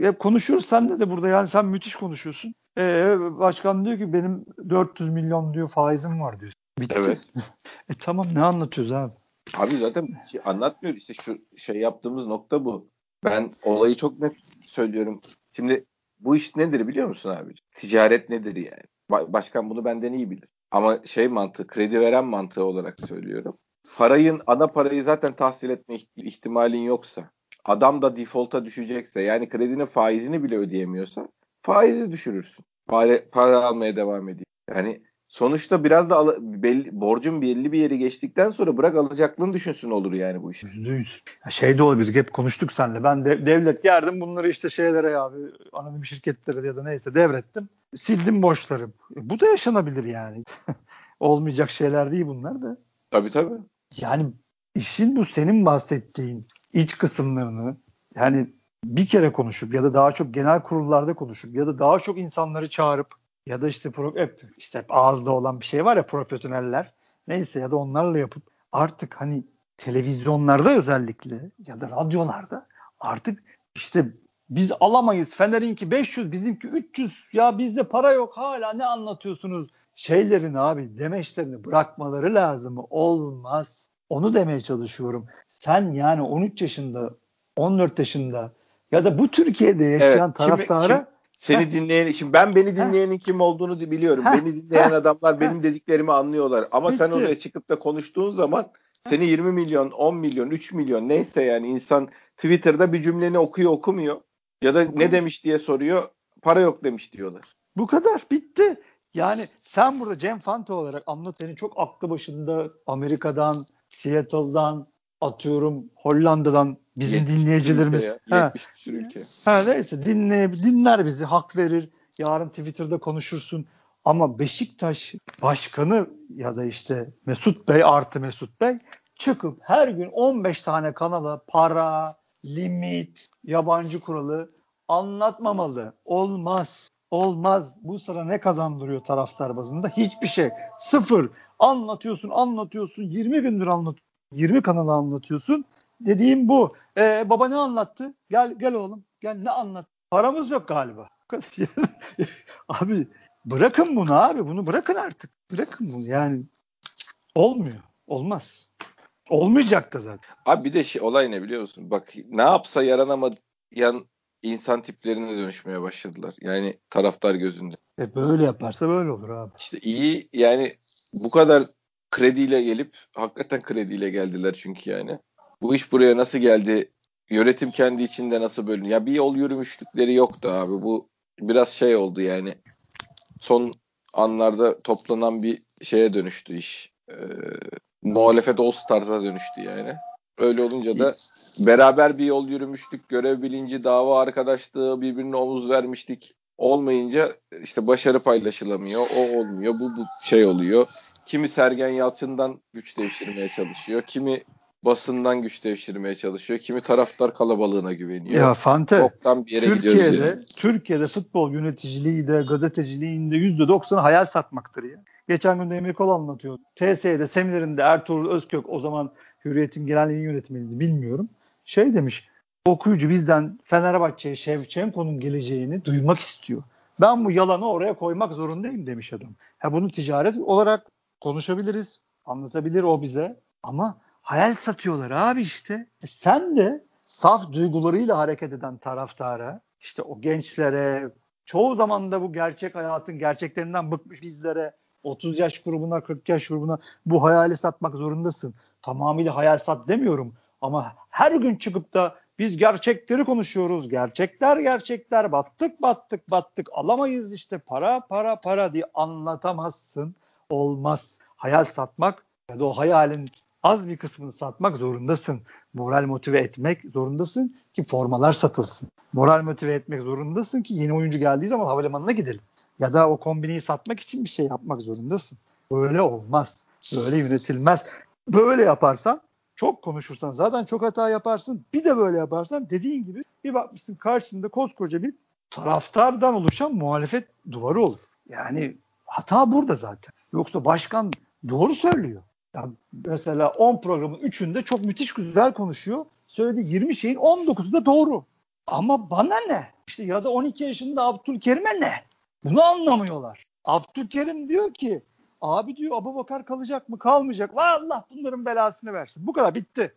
hep konuşuyoruz sen de de burada yani sen müthiş konuşuyorsun. Ee, başkan diyor ki benim 400 milyon diyor faizim var diyor. Bitti. Evet. <laughs> e tamam ne anlatıyoruz abi? Abi zaten şey anlatmıyor işte şu şey yaptığımız nokta bu. Ben olayı çok net söylüyorum. Şimdi bu iş nedir biliyor musun abi? Ticaret nedir yani? Başkan bunu benden iyi bilir. Ama şey mantığı, kredi veren mantığı olarak söylüyorum. Parayın, ana parayı zaten tahsil etme ihtimalin yoksa, adam da default'a düşecekse, yani kredinin faizini bile ödeyemiyorsa, faizi düşürürsün. Para, para almaya devam edeyim. Yani sonuçta biraz da al- belli, borcun belli bir yeri geçtikten sonra bırak alacaklığını düşünsün olur yani bu iş. %100. Ya şey de olabilir. Hep konuştuk seninle. Ben de devlet geldim bunları işte şeylere abi anonim şirketlere ya da neyse devrettim. Sildim borçlarım. E, bu da yaşanabilir yani. <laughs> Olmayacak şeyler değil bunlar da. Tabii tabii. Yani işin bu senin bahsettiğin iç kısımlarını yani bir kere konuşup ya da daha çok genel kurullarda konuşup ya da daha çok insanları çağırıp ya da işte pro, hep işte hep ağızda olan bir şey var ya profesyoneller. Neyse ya da onlarla yapıp artık hani televizyonlarda özellikle ya da radyolarda artık işte biz alamayız. Fener'inki 500, bizimki 300. Ya bizde para yok hala ne anlatıyorsunuz? Şeylerin abi demeçlerini bırakmaları lazım. Olmaz. Onu demeye çalışıyorum. Sen yani 13 yaşında, 14 yaşında ya da bu Türkiye'de yaşayan evet, taraftara kim, seni dinleyen, şimdi ben beni dinleyenin kim olduğunu biliyorum. Beni dinleyen adamlar benim dediklerimi anlıyorlar. Ama sen oraya çıkıp da konuştuğun zaman seni 20 milyon, 10 milyon, 3 milyon neyse yani insan Twitter'da bir cümleni okuyor okumuyor. Ya da ne demiş diye soruyor. Para yok demiş diyorlar. Bu kadar bitti. Yani sen burada Cem Fante olarak anlatanın çok aklı başında Amerika'dan, Seattle'dan, atıyorum Hollanda'dan bizim dinleyicilerimiz. Ülke ya, 70 küsur ülke. Ha, neyse dinle, dinler bizi hak verir. Yarın Twitter'da konuşursun. Ama Beşiktaş başkanı ya da işte Mesut Bey artı Mesut Bey çıkıp her gün 15 tane kanala para, limit, yabancı kuralı anlatmamalı. Olmaz. Olmaz. Bu sıra ne kazandırıyor taraftar bazında? Hiçbir şey. Sıfır. Anlatıyorsun, anlatıyorsun. 20 gündür anlat 20 kanalı anlatıyorsun. Dediğim bu. Ee, baba ne anlattı? Gel gel oğlum. Gel ne anlat? Paramız yok galiba. <laughs> abi bırakın bunu abi. Bunu bırakın artık. Bırakın bunu yani. Olmuyor. Olmaz. Olmayacak da zaten. Abi bir de şey, olay ne biliyor musun? Bak ne yapsa yaranamayan insan tiplerine dönüşmeye başladılar. Yani taraftar gözünde. E böyle yaparsa böyle olur abi. İşte iyi yani bu kadar krediyle gelip hakikaten krediyle geldiler çünkü yani. Bu iş buraya nasıl geldi? Yönetim kendi içinde nasıl bölünüyor? Ya bir yol yürümüşlükleri yoktu abi. Bu biraz şey oldu yani. Son anlarda toplanan bir şeye dönüştü iş. Ee, muhalefet All Stars'a dönüştü yani. Öyle olunca da beraber bir yol yürümüştük. Görev bilinci, dava arkadaşlığı, birbirine omuz vermiştik. Olmayınca işte başarı paylaşılamıyor. O olmuyor. Bu, bu şey oluyor. Kimi Sergen Yalçın'dan güç devşirmeye çalışıyor. Kimi basından güç devşirmeye çalışıyor. Kimi taraftar kalabalığına güveniyor. Ya Fante, Boktan bir yere Türkiye'de, yani. Türkiye'de futbol yöneticiliği de gazeteciliğinde %90'ı hayal satmaktır ya. Geçen gün de Emre Kol anlatıyor. TSE'de seminerinde Ertuğrul Özkök o zaman Hürriyet'in genel yayın yönetmeniydi bilmiyorum. Şey demiş okuyucu bizden Fenerbahçe'ye Şevçenko'nun geleceğini duymak istiyor. Ben bu yalanı oraya koymak zorundayım demiş adam. Ha bunu ticaret olarak konuşabiliriz. Anlatabilir o bize. Ama hayal satıyorlar abi işte. E sen de saf duygularıyla hareket eden taraftara, işte o gençlere, çoğu zaman da bu gerçek hayatın gerçeklerinden bıkmış bizlere, 30 yaş grubuna, 40 yaş grubuna bu hayali satmak zorundasın. Tamamıyla hayal sat demiyorum ama her gün çıkıp da biz gerçekleri konuşuyoruz. Gerçekler gerçekler. Battık battık battık. Alamayız işte para para para diye anlatamazsın. Olmaz. Hayal satmak ya da o hayalin az bir kısmını satmak zorundasın. Moral motive etmek zorundasın ki formalar satılsın. Moral motive etmek zorundasın ki yeni oyuncu geldiği zaman havalimanına gidelim. Ya da o kombineyi satmak için bir şey yapmak zorundasın. Böyle olmaz. Böyle yönetilmez. Böyle yaparsan çok konuşursan zaten çok hata yaparsın. Bir de böyle yaparsan dediğin gibi bir bakmışsın karşısında koskoca bir taraftardan oluşan muhalefet duvarı olur. Yani hata burada zaten. Yoksa başkan doğru söylüyor. Ya mesela 10 programın 3'ünde çok müthiş güzel konuşuyor. Söylediği 20 şeyin 19'u da doğru. Ama bana ne? İşte ya da 12 yaşında Abdülkerim'e ne? Bunu anlamıyorlar. Abdülkerim diyor ki abi diyor Abu Bakar kalacak mı kalmayacak. Allah bunların belasını versin. Bu kadar bitti.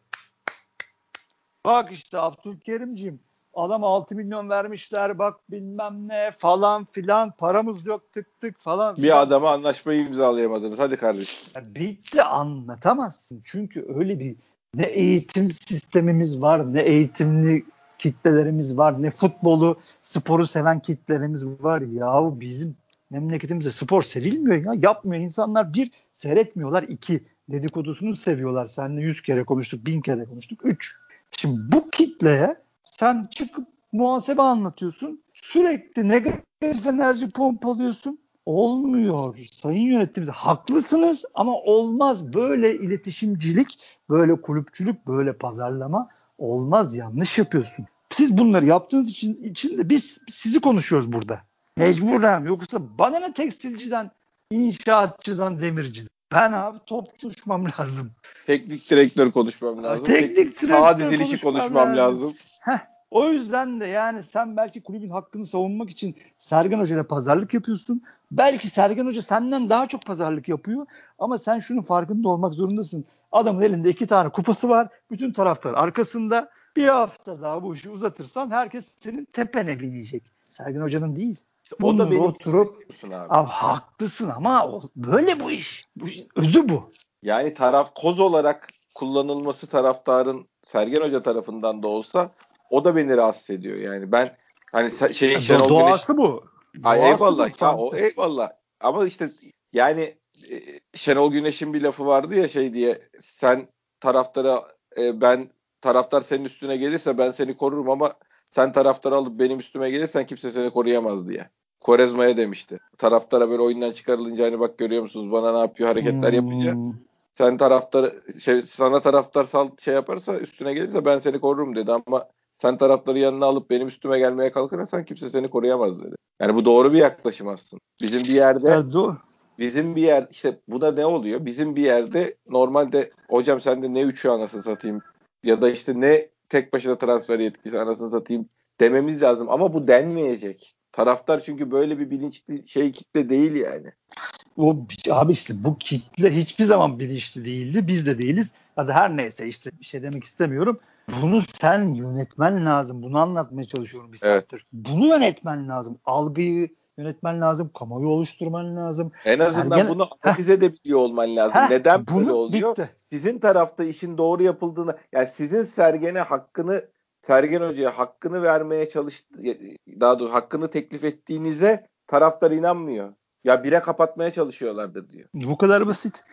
Bak işte Abdülkerimciğim adam 6 milyon vermişler bak bilmem ne falan filan paramız yok tık tık falan. Bir adama anlaşmayı imzalayamadınız. Hadi kardeşim. Ya bitti anlatamazsın. Çünkü öyle bir ne eğitim sistemimiz var, ne eğitimli kitlelerimiz var, ne futbolu, sporu seven kitlelerimiz var. Yahu bizim memleketimizde spor sevilmiyor ya. Yapmıyor. İnsanlar bir seyretmiyorlar. iki dedikodusunu seviyorlar. Seninle yüz kere konuştuk, bin kere konuştuk. Üç. Şimdi bu kitleye sen çıkıp muhasebe anlatıyorsun. Sürekli negatif enerji pompalıyorsun. Olmuyor. Sayın yönetimimiz haklısınız ama olmaz. Böyle iletişimcilik, böyle kulüpçülük, böyle pazarlama olmaz. Yanlış yapıyorsun. Siz bunları yaptığınız için, için de biz sizi konuşuyoruz burada. Mecburen. Yoksa bana ne tekstilciden, inşaatçıdan, demirciden. Ben abi top uçmam lazım. Teknik direktör konuşmam lazım. Teknik direktör Sağ dizilişi konuşmam konuşmam lazım. lazım. Heh, o yüzden de yani sen belki kulübün hakkını savunmak için Sergen Hoca ile pazarlık yapıyorsun. Belki Sergen Hoca senden daha çok pazarlık yapıyor. Ama sen şunun farkında olmak zorundasın. Adamın elinde iki tane kupası var. Bütün taraftar arkasında. Bir hafta daha bu işi uzatırsan herkes senin tepene binecek. Sergen Hoca'nın değil. İşte O da benim oturup abi. abi haklısın ama o- böyle bu iş. Bu özü bu. Yani taraf koz olarak kullanılması taraftarın Sergen Hoca tarafından da olsa o da beni rahatsız ediyor. Yani ben hani şeyin Şenol Güneş Doğası bu. Ay Doğası eyvallah bu. ya o eyvallah. Ama işte yani e, Şenol Güneş'in bir lafı vardı ya şey diye sen taraftara e, ben taraftar senin üstüne gelirse ben seni korurum ama sen taraftarı alıp benim üstüme gelirsen kimse seni koruyamaz diye. Korezma'ya demişti. Taraftara böyle oyundan çıkarılınca hani bak görüyor musunuz bana ne yapıyor hareketler yapınca Hmm. sen taraftar şey, sana taraftar sal, şey yaparsa üstüne gelirse ben seni korurum dedi ama sen taraftarı yanına alıp benim üstüme gelmeye kalkırsan kimse seni koruyamaz dedi. Yani bu doğru bir yaklaşım aslında. Bizim bir yerde Ya doğru. bizim bir yer işte bu da ne oluyor? Bizim bir yerde normalde hocam sende ne üçü anasını satayım ya da işte ne tek başına transfer yetkisi anasını satayım dememiz lazım ama bu denmeyecek. Taraftar çünkü böyle bir bilinçli şey kitle değil yani. O abi işte bu kitle hiçbir zaman bilinçli değildi. Biz de değiliz. Hadi her neyse işte bir şey demek istemiyorum. bunu sen yönetmen lazım. Bunu anlatmaya çalışıyorum bir saattir. Evet. Bunu yönetmen lazım. Algıyı yönetmen lazım. Kamuoyu oluşturman lazım. En azından Sergen... bunu analiz edebiliyor olman lazım. Heh, Neden bunu, böyle oluyor? Bitti. Sizin tarafta işin doğru yapıldığını yani sizin Sergen'e hakkını Sergen Hoca'ya hakkını vermeye çalıştı daha doğrusu hakkını teklif ettiğinize taraftar inanmıyor. Ya bire kapatmaya çalışıyorlardır diyor. Bu kadar basit.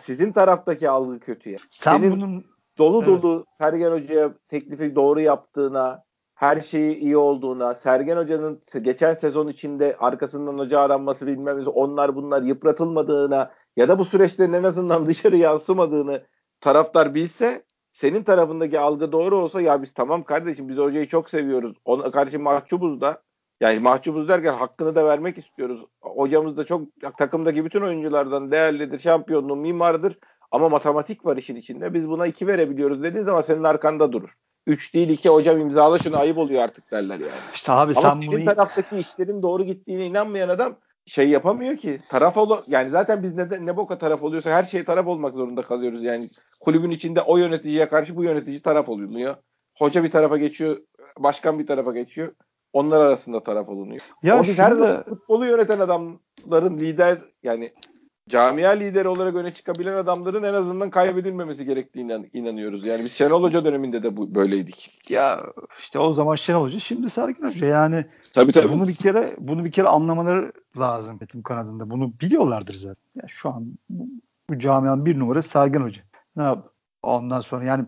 Sizin taraftaki algı kötü ya. Sen Senin bunun dolu evet. dolu Sergen Hoca'ya teklifi doğru yaptığına, her şeyi iyi olduğuna, Sergen Hoca'nın geçen sezon içinde arkasından hoca aranması bilmemiz, onlar bunlar yıpratılmadığına ya da bu süreçlerin en azından dışarı yansımadığını taraftar bilse senin tarafındaki algı doğru olsa ya biz tamam kardeşim biz hocayı çok seviyoruz. Ona karşı mahcubuz da yani mahcubuz derken hakkını da vermek istiyoruz. Hocamız da çok takımdaki bütün oyunculardan değerlidir, şampiyonluğun mimarıdır. Ama matematik var işin içinde. Biz buna iki verebiliyoruz dediğin zaman senin arkanda durur. Üç değil iki hocam imzala şunu ayıp oluyor artık derler yani. İşte abi Ama sen senin bunu... taraftaki işlerin doğru gittiğine inanmayan adam şey yapamıyor ki. Taraf ol yani zaten biz ne, ne boka taraf oluyorsa her şey taraf olmak zorunda kalıyoruz. Yani kulübün içinde o yöneticiye karşı bu yönetici taraf oluyor. Hoca bir tarafa geçiyor, başkan bir tarafa geçiyor. Onlar arasında taraf olunuyor. Ya o biz her zaman futbolu yöneten adamların lider yani camia lideri olarak öne çıkabilen adamların en azından kaybedilmemesi gerektiğine inanıyoruz. Yani biz Şenol Hoca döneminde de bu böyleydik. Ya işte o zaman Şenol Hoca şimdi Sergen Hoca yani tabii, tabii. bunu bir kere bunu bir kere anlamaları lazım Betim kanadında. Bunu biliyorlardır zaten. Ya şu an bu, bu camianın bir numarası Sergen Hoca. Ne yap? Ondan sonra yani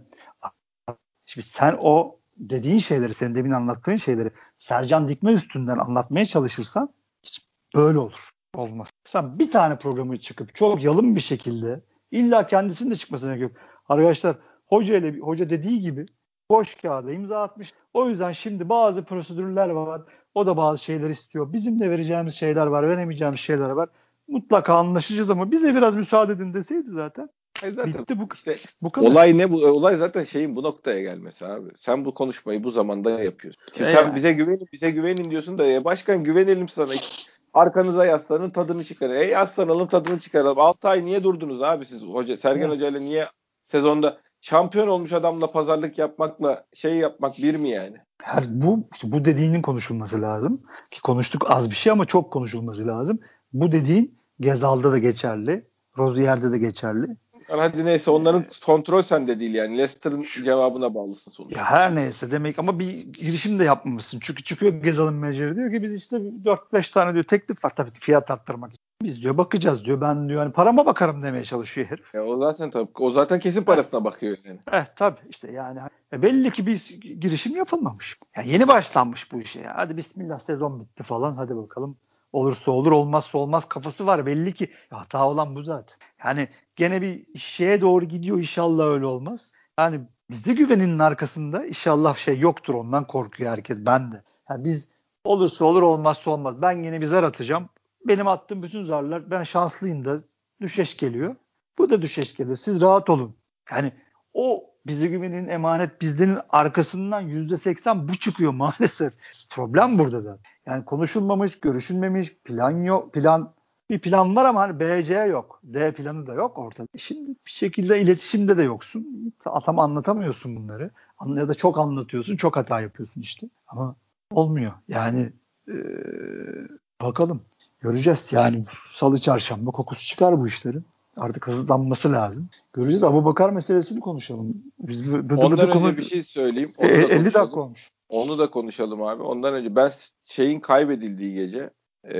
şimdi sen o dediğin şeyleri, senin demin anlattığın şeyleri Sercan Dikme üstünden anlatmaya çalışırsan hiç böyle olur. Olmaz. Sen bir tane programı çıkıp çok yalın bir şekilde illa kendisinin de çıkmasına gerek yok. Arkadaşlar hoca ile hoca dediği gibi boş kağıda imza atmış. O yüzden şimdi bazı prosedürler var. O da bazı şeyler istiyor. Bizim de vereceğimiz şeyler var, veremeyeceğimiz şeyler var. Mutlaka anlaşacağız ama bize biraz müsaade edin deseydi zaten. zaten Bitti bu işte bu kadar. Olay ne bu? Olay zaten şeyin bu noktaya gelmesi abi. Sen bu konuşmayı bu zamanda yapıyorsun. Şimdi e sen yani. bize güvenin, bize güvenin diyorsun da ya başkan güvenelim sana. Arkanıza yaslanın tadını çıkarın. Ey yaslanalım tadını çıkaralım. 6 ay niye durdunuz abi siz? Hoca, Sergen Hoca ile niye sezonda şampiyon olmuş adamla pazarlık yapmakla şey yapmak bir mi yani? Her, bu işte bu dediğinin konuşulması lazım. Ki konuştuk az bir şey ama çok konuşulması lazım. Bu dediğin Gezal'da da geçerli. Rozier'de de geçerli. Hadi neyse onların kontrol sende değil yani. Leicester'ın cevabına bağlısın sonuçta. Ya her neyse demek ama bir girişim de yapmamışsın. Çünkü çıkıyor Gezal'ın menajeri diyor ki biz işte 4-5 tane diyor teklif var tabii fiyat arttırmak için. Biz diyor bakacağız diyor. Ben diyor hani parama bakarım demeye çalışıyor herif. Ya o zaten tabii. O zaten kesin parasına bakıyor yani. Evet tabii işte yani e belli ki bir girişim yapılmamış. Yani yeni başlanmış bu işe. Ya. Hadi bismillah sezon bitti falan hadi bakalım olursa olur olmazsa olmaz kafası var belli ki hata olan bu zaten. Yani gene bir şeye doğru gidiyor inşallah öyle olmaz. Yani bizde güveninin arkasında inşallah şey yoktur ondan korkuyor herkes ben de. Yani biz olursa olur olmazsa olmaz. Ben yine bir zar atacağım. Benim attığım bütün zarlar ben şanslıyım da düşeş geliyor. Bu da düşeş geliyor. Siz rahat olun. Yani o bize güvenin emanet bizdenin arkasından yüzde seksen bu çıkıyor maalesef. Problem burada zaten. Yani konuşulmamış, görüşülmemiş, plan yok, plan bir plan var ama hani BC yok. D planı da yok ortada. Şimdi bir şekilde iletişimde de yoksun. Tam anlatamıyorsun bunları. Ya da çok anlatıyorsun, çok hata yapıyorsun işte. Ama olmuyor. Yani ee, bakalım. Göreceğiz. Yani salı çarşamba kokusu çıkar bu işlerin. Artık hızlanması lazım. Göreceğiz. Abu Bakar meselesini konuşalım. Biz bıdı Ondan bıdı önce konuş... bir şey söyleyeyim. Onu e, 50 dakika olmuş. Onu da konuşalım abi. Ondan önce ben şeyin kaybedildiği gece e,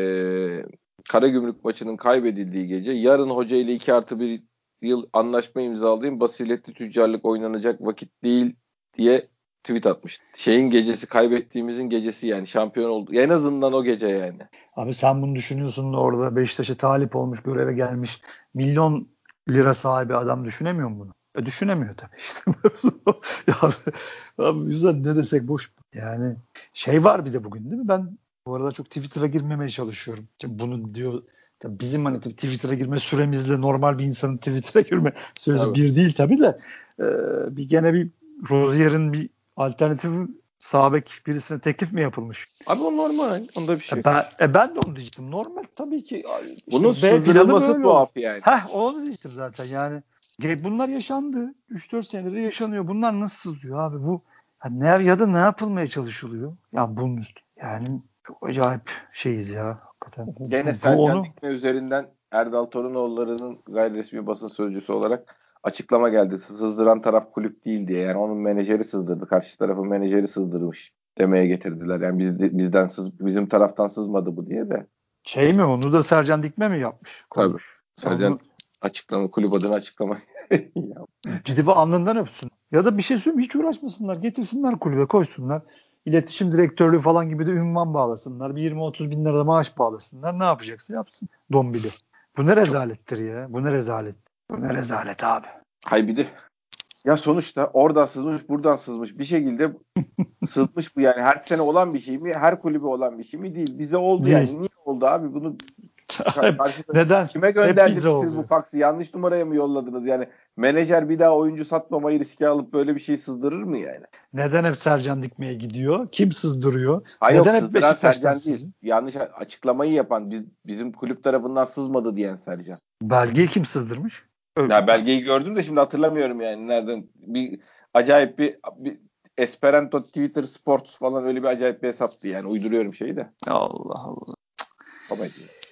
Karagümrük maçının kaybedildiği gece yarın hoca ile 2 artı 1 yıl anlaşma imzalayayım basiretli tüccarlık oynanacak vakit değil diye tweet atmış. Şeyin gecesi kaybettiğimizin gecesi yani şampiyon oldu. En azından o gece yani. Abi sen bunu düşünüyorsun da orada Beşiktaş'a talip olmuş göreve gelmiş milyon lira sahibi adam düşünemiyor mu bunu? E düşünemiyor tabii işte. <laughs> ya, abi yüzden ne desek boş. Yani şey var bir de bugün değil mi? Ben bu arada çok Twitter'a girmemeye çalışıyorum. Şimdi bunu diyor tabii bizim hani Twitter'a girme süremizle normal bir insanın Twitter'a girme süresi tabii. bir değil tabii de e, bir gene bir Rozier'in bir alternatif sabek birisine teklif mi yapılmış? Abi o normal. Onda bir şey. E ben, e ben de onu diyecektim. Normal tabii ki. Bunun işte sürdürülmesi tuhaf yani. Heh onu diyecektim zaten yani. Bunlar yaşandı. 3-4 senedir de yaşanıyor. Bunlar nasıl sızıyor abi? Bu ne ya da ne yapılmaya çalışılıyor? Ya bunun üstü. Yani çok acayip şeyiz ya. Hakikaten. Gene Sercan onu... Dikme üzerinden Erdal Torunoğulları'nın gayri resmi basın sözcüsü olarak açıklama geldi. Sızdıran taraf kulüp değil diye. Yani onun menajeri sızdırdı. Karşı tarafın menajeri sızdırmış demeye getirdiler. Yani biz, bizden sız, bizim taraftan sızmadı bu diye de. Şey mi onu da Sercan Dikme mi yapmış? Tabii. Sercan onu... açıklama kulüp adına açıklama. <laughs> Ciddi alnından öpsün. Ya da bir şey söyleyeyim hiç uğraşmasınlar. Getirsinler kulübe koysunlar. İletişim direktörlüğü falan gibi de ünvan bağlasınlar. Bir 20-30 bin lira maaş bağlasınlar. Ne yapacaksa yapsın. Dombili. Bu ne rezalettir ya. Bu ne rezalet. Bu ne rezalet abi. Hay bir de ya sonuçta oradan sızmış buradan sızmış bir şekilde <laughs> sızmış bu yani her sene olan bir şey mi her kulübe olan bir şey mi değil bize oldu değil. yani niye oldu abi bunu Neden? Kime gönderdiniz siz bu faksı? Yanlış numaraya mı yolladınız? Yani menajer bir daha oyuncu satmamayı riske alıp böyle bir şey sızdırır mı yani? Neden hep Sercan Dikme'ye gidiyor? Kim sızdırıyor? Hayır, Neden hep Beşiktaş'tan değil. Yanlış açıklamayı yapan biz, bizim kulüp tarafından sızmadı diyen Sercan. Belgeyi kim sızdırmış? Öyle. Ya belgeyi gördüm de şimdi hatırlamıyorum yani nereden. Bir acayip bir, bir Esperanto Twitter Sports falan öyle bir acayip bir hesaptı yani uyduruyorum şeyi de. Allah Allah. Ama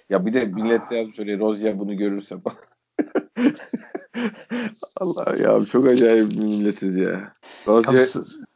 ya bir de millet de yazmış öyle Rozya bunu görürse <laughs> Allah ya çok acayip bir milletiz ya. Rozya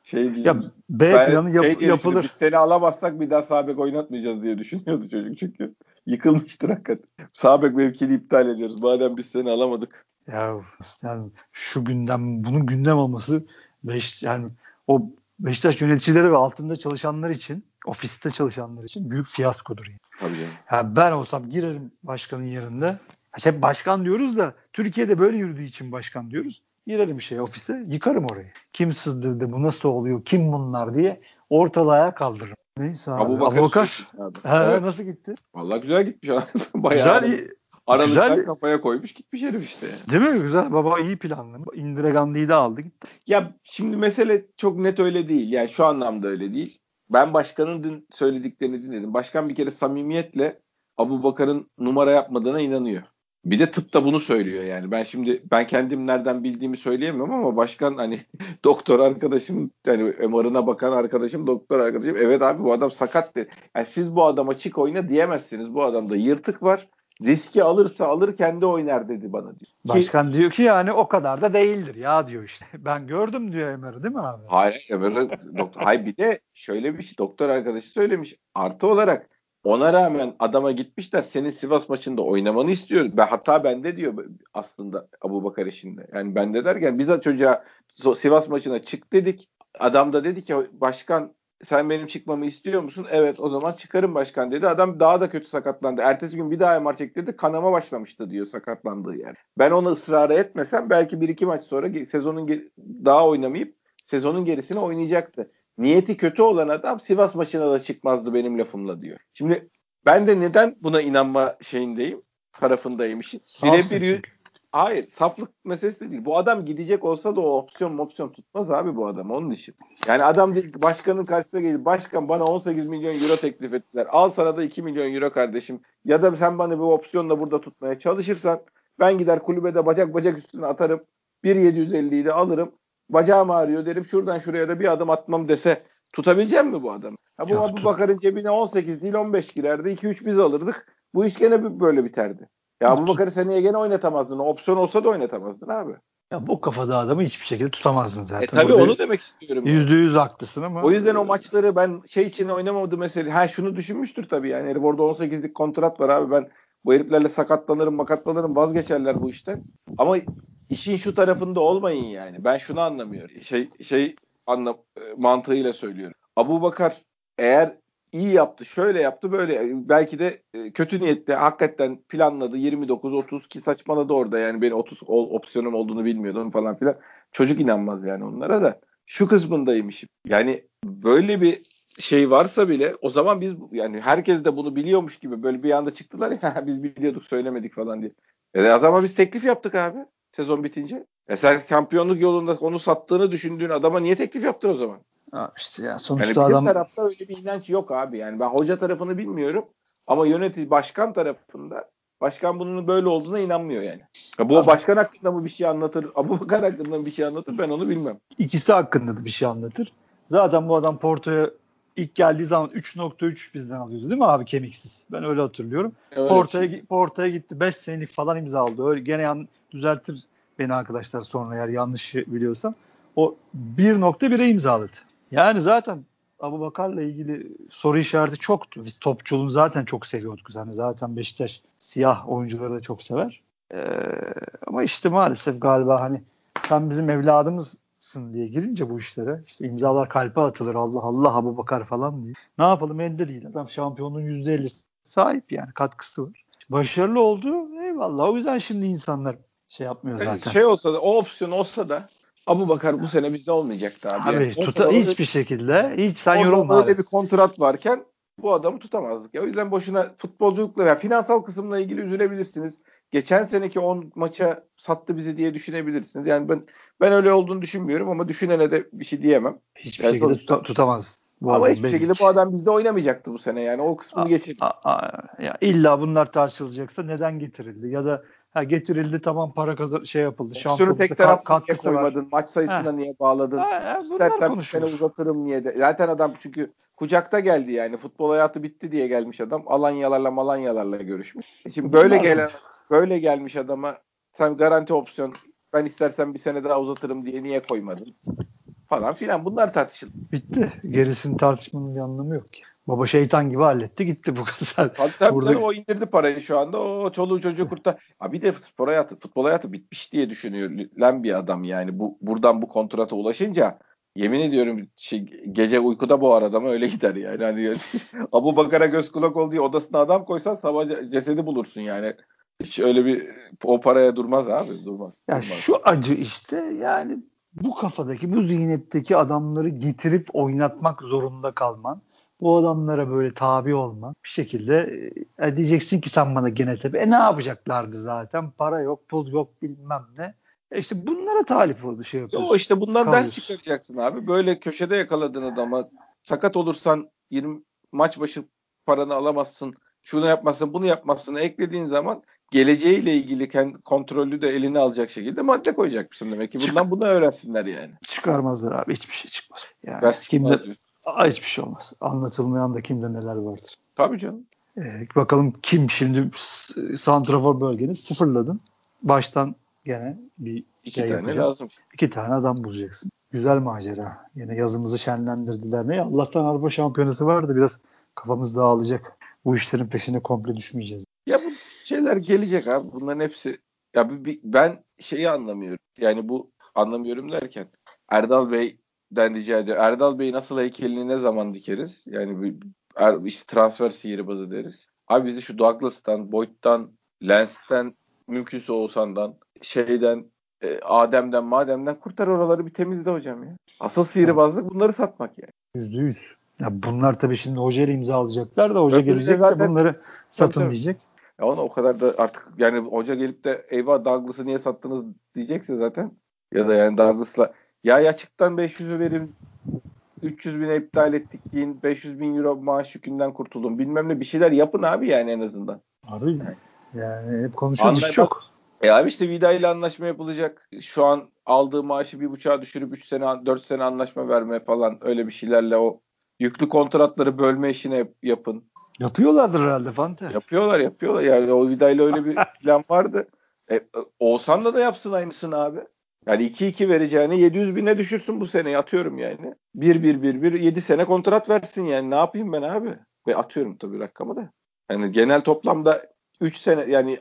şey ya B planı yap, şey yapılır. Biz seni alamazsak bir daha Sabek oynatmayacağız diye düşünüyordu çocuk çünkü. Yıkılmıştır hakikaten. Sabek mevkini iptal ediyoruz. Madem biz seni alamadık. Ya yani şu gündem bunun gündem olması beş yani o Beşiktaş yöneticileri ve altında çalışanlar için, ofiste çalışanlar için büyük fiyaskodur. Yani. Tabii canım. Yani ben olsam girerim başkanın yerinde. Hep başkan diyoruz da Türkiye'de böyle yürüdüğü için başkan diyoruz. Girerim şey ofise, yıkarım orayı. Kim sızdırdı, bu nasıl oluyor, kim bunlar diye ortalığa kaldırırım. Neyse abi. Abu Bakar. He, evet. Nasıl gitti? Vallahi güzel gitmiş abi. <laughs> Bayağı güzel, Aralıktan Güzel. kafaya koymuş gitmiş herif işte. Değil mi? Güzel. Baba iyi planlı. Indira Gandhi'yi de aldı gitti. Ya şimdi mesele çok net öyle değil. Yani şu anlamda öyle değil. Ben başkanın dün söylediklerini dinledim. Başkan bir kere samimiyetle Abu Bakar'ın numara yapmadığına inanıyor. Bir de tıp da bunu söylüyor yani. Ben şimdi ben kendim nereden bildiğimi söyleyemem ama başkan hani <laughs> doktor arkadaşım yani MR'ına bakan arkadaşım doktor arkadaşım evet abi bu adam sakat dedi. Yani siz bu adama çık oyna diyemezsiniz. Bu adamda yırtık var riski alırsa alır kendi oynar dedi bana diyor. Başkan ki, diyor ki yani o kadar da değildir ya diyor işte. <laughs> Ben gördüm diyor Emer'i değil mi abi? Hayır Emer'i doktor. Hayır bir de şöyle bir şey doktor arkadaşı söylemiş. Artı olarak ona rağmen adama gitmişler senin Sivas maçında oynamanı istiyoruz. Ben, hatta bende diyor aslında Abu Bakar işinde. Yani bende derken biz çocuğa Sivas maçına çık dedik. Adam da dedi ki başkan sen benim çıkmamı istiyor musun? Evet o zaman çıkarım başkan dedi. Adam daha da kötü sakatlandı. Ertesi gün bir daha MR çektirdi. Kanama başlamıştı diyor sakatlandığı yer. Ben onu ısrar etmesem belki bir iki maç sonra sezonun daha oynamayıp sezonun gerisini oynayacaktı. Niyeti kötü olan adam Sivas maçına da çıkmazdı benim lafımla diyor. Şimdi ben de neden buna inanma şeyindeyim? tarafındayım işin. Birebir Hayır saflık meselesi de değil. Bu adam gidecek olsa da o opsiyon opsiyon tutmaz abi bu adam onun için. Yani adam değil başkanın karşısına gelip başkan bana 18 milyon euro teklif ettiler. Al sana da 2 milyon euro kardeşim. Ya da sen bana bu opsiyonla burada tutmaya çalışırsan ben gider kulübede bacak bacak üstüne atarım. 1.750'yi de alırım. Bacağım ağrıyor derim şuradan şuraya da bir adım atmam dese tutabilecek mi bu adam? Ha bu Abu Bakar'ın cebine 18 değil 15 girerdi. 2-3 biz alırdık. Bu iş gene böyle biterdi. Ya bu Bakar'ı seneye gene oynatamazdın. Opsiyon olsa da oynatamazdın abi. Ya bu kafada adamı hiçbir şekilde tutamazdın zaten. E tabii onu demek istiyorum. Yüzde yüz haklısın ama. O yüzden o maçları ben şey için oynamadı mesela. Ha şunu düşünmüştür tabii yani. Herif orada 18'lik kontrat var abi. Ben bu heriflerle sakatlanırım makatlanırım vazgeçerler bu işten. Ama işin şu tarafında olmayın yani. Ben şunu anlamıyorum. Şey şey anlam e, mantığıyla söylüyorum. Abu Bakar eğer iyi yaptı, şöyle yaptı, böyle belki de e, kötü niyetle hakikaten planladı 29 30 ki saçmaladı orada yani benim 30 opsiyonum olduğunu bilmiyordum falan filan. Çocuk inanmaz yani onlara da. Şu kısmındayım işim. Yani böyle bir şey varsa bile o zaman biz yani herkes de bunu biliyormuş gibi böyle bir anda çıktılar ya <laughs> biz biliyorduk söylemedik falan diye. E o zaman biz teklif yaptık abi sezon bitince. E sen şampiyonluk yolunda onu sattığını düşündüğün adama niye teklif yaptın o zaman? İşte ya sonuçta yani adam tarafta öyle bir inanç yok abi. Yani ben hoca tarafını bilmiyorum ama yönetici başkan tarafında Başkan bunun böyle olduğuna inanmıyor yani. Ya bu Abi. başkan hakkında mı bir şey anlatır? <laughs> Abu Bakar hakkında mı bir şey anlatır? Ben onu bilmem. İkisi hakkında da bir şey anlatır. Zaten bu adam Porto'ya ilk geldiği zaman 3.3 bizden alıyordu değil mi abi kemiksiz? Ben öyle hatırlıyorum. Porto'ya şey. Porto'ya gitti 5 senelik falan imza aldı. Öyle gene yan, düzeltir beni arkadaşlar sonra eğer yanlış biliyorsam. O 1.1'e imzaladı. Yani zaten Abu Bakar'la ilgili soru işareti çoktu. Biz topçuluğunu zaten çok seviyorduk. Yani zaten Beşiktaş siyah oyuncuları da çok sever. Ee, ama işte maalesef galiba hani sen bizim evladımızsın diye girince bu işlere işte imzalar kalpe atılır Allah Allah Abu Bakar falan diye. Ne yapalım elde değil. Adam şampiyonluğun %50 sahip yani katkısı var. Başarılı oldu eyvallah. O yüzden şimdi insanlar şey yapmıyor zaten. Şey olsa da o opsiyon olsa da Abu Bakar bu sene bizde olmayacaktı abi. Abi yani. tuta, hiçbir şekilde hiç sen yorulma. Öyle bir kontrat varken bu adamı tutamazdık. Ya. O yüzden boşuna futbolculukla veya finansal kısımla ilgili üzülebilirsiniz. Geçen seneki 10 maça sattı bizi diye düşünebilirsiniz. Yani ben ben öyle olduğunu düşünmüyorum ama düşünene de bir şey diyemem. Hiçbir yani şekilde tuta, tutamaz. Bu ama hiçbir şekilde bu adam bizde oynamayacaktı bu sene yani o kısmını geçelim. Ya illa bunlar tartışılacaksa neden getirildi ya da Ha getirildi tamam para kazan şey yapıldı. Şunu tek taraflı niye koymadın? Var. Maç sayısına ha. niye bağladın? Ha, ha, İstersen sene uzatırım niye de. Zaten adam çünkü kucakta geldi yani. Futbol hayatı bitti diye gelmiş adam. Alanyalarla Malanyalarla görüşmüş. E şimdi böyle bunlar gelen böyle gelmiş adama sen garanti opsiyon ben istersen bir sene daha uzatırım diye niye koymadın? Falan filan bunlar tartışıldı. Bitti. Gerisini tartışmanın bir anlamı yok ki. Baba şeytan gibi halletti gitti bu kadar. <laughs> Hatta Burada... o indirdi parayı şu anda. O çoluğu çocuğu kurtar. Ha bir de spor hayatı, futbol hayatı bitmiş diye düşünüyor lan bir adam yani. Bu buradan bu kontrata ulaşınca yemin ediyorum şey, gece uykuda bu arada mı öyle gider yani. Hani <laughs> Abu Bakar'a göz kulak ol diye odasına adam koysan sabah cesedi bulursun yani. Hiç öyle bir o paraya durmaz abi durmaz. Ya durmaz. şu acı işte yani bu kafadaki bu zihnetteki adamları getirip oynatmak zorunda kalman bu adamlara böyle tabi olma bir şekilde e, diyeceksin ki sen bana gene tabi. E ne yapacaklardı zaten? Para yok, pul yok bilmem ne. E işte bunlara talip oldu şey yapıyorsun. O işte bundan Kalır. ders çıkaracaksın abi. Böyle köşede yakaladığın adama sakat olursan 20 maç başı paranı alamazsın. Şunu yapmazsın, bunu yapmazsın. Eklediğin zaman geleceğiyle ilgili kendi kontrolü de eline alacak şekilde madde koyacakmışsın demek ki. Bundan bunu öğrensinler yani. Çıkarmazlar abi. Hiçbir şey çıkmaz. Yani Ders kimde, Aa, hiçbir şey olmaz. Anlatılmayan da kimde neler vardır. Tabii canım. Ee, bakalım kim şimdi Santrafor bölgeni sıfırladın. Baştan gene bir İki şey tane yapacağım. lazım. İki tane adam bulacaksın. Güzel macera. Yine yazımızı şenlendirdiler. Ne? Allah'tan Avrupa Şampiyonası vardı. Biraz kafamız dağılacak. Bu işlerin peşine komple düşmeyeceğiz. Ya bu şeyler gelecek abi. Bunların hepsi ya bir, ben şeyi anlamıyorum. Yani bu anlamıyorum derken Erdal Bey den rica ediyor. Erdal Bey nasıl heykelini ne zaman dikeriz? Yani bir, er, işte transfer sihirbazı deriz. Abi bizi şu Douglas'tan, Boyd'dan, Lens'ten, mümkünse Oğuzhan'dan, şeyden, e, Adem'den, Madem'den kurtar oraları bir temizle hocam ya. Asıl sihirbazlık bunları satmak yani. Yüzde yüz. Ya bunlar tabii şimdi hoca ile imza alacaklar da hoca Öbürü gelecek de bunları satın tabii, diyecek. Ya ona o kadar da artık yani hoca gelip de eyvah Douglas'ı niye sattınız diyecekse zaten ya da yani Douglas'la ya açıktan 500'ü verin 300 bin iptal ettik yiyin 500 bin euro maaş yükünden kurtuldum bilmem ne bir şeyler yapın abi yani en azından. Abi yani, yani hep konuşuyoruz çok. E abi işte Vida ile anlaşma yapılacak. Şu an aldığı maaşı bir buçuğa düşürüp 3 sene 4 sene anlaşma verme falan öyle bir şeylerle o yüklü kontratları bölme işini yapın. Yapıyorlardır herhalde Fante. Yapıyorlar yapıyorlar. Yani o Vida ile öyle bir <laughs> plan vardı. E, Oğuzhan da da yapsın aynısını abi. Yani 2-2 vereceğini 700 bine düşürsün bu sene atıyorum yani. 1-1-1-1 7 sene kontrat versin yani ne yapayım ben abi? Ve atıyorum tabii rakamı da. Yani genel toplamda 3 sene yani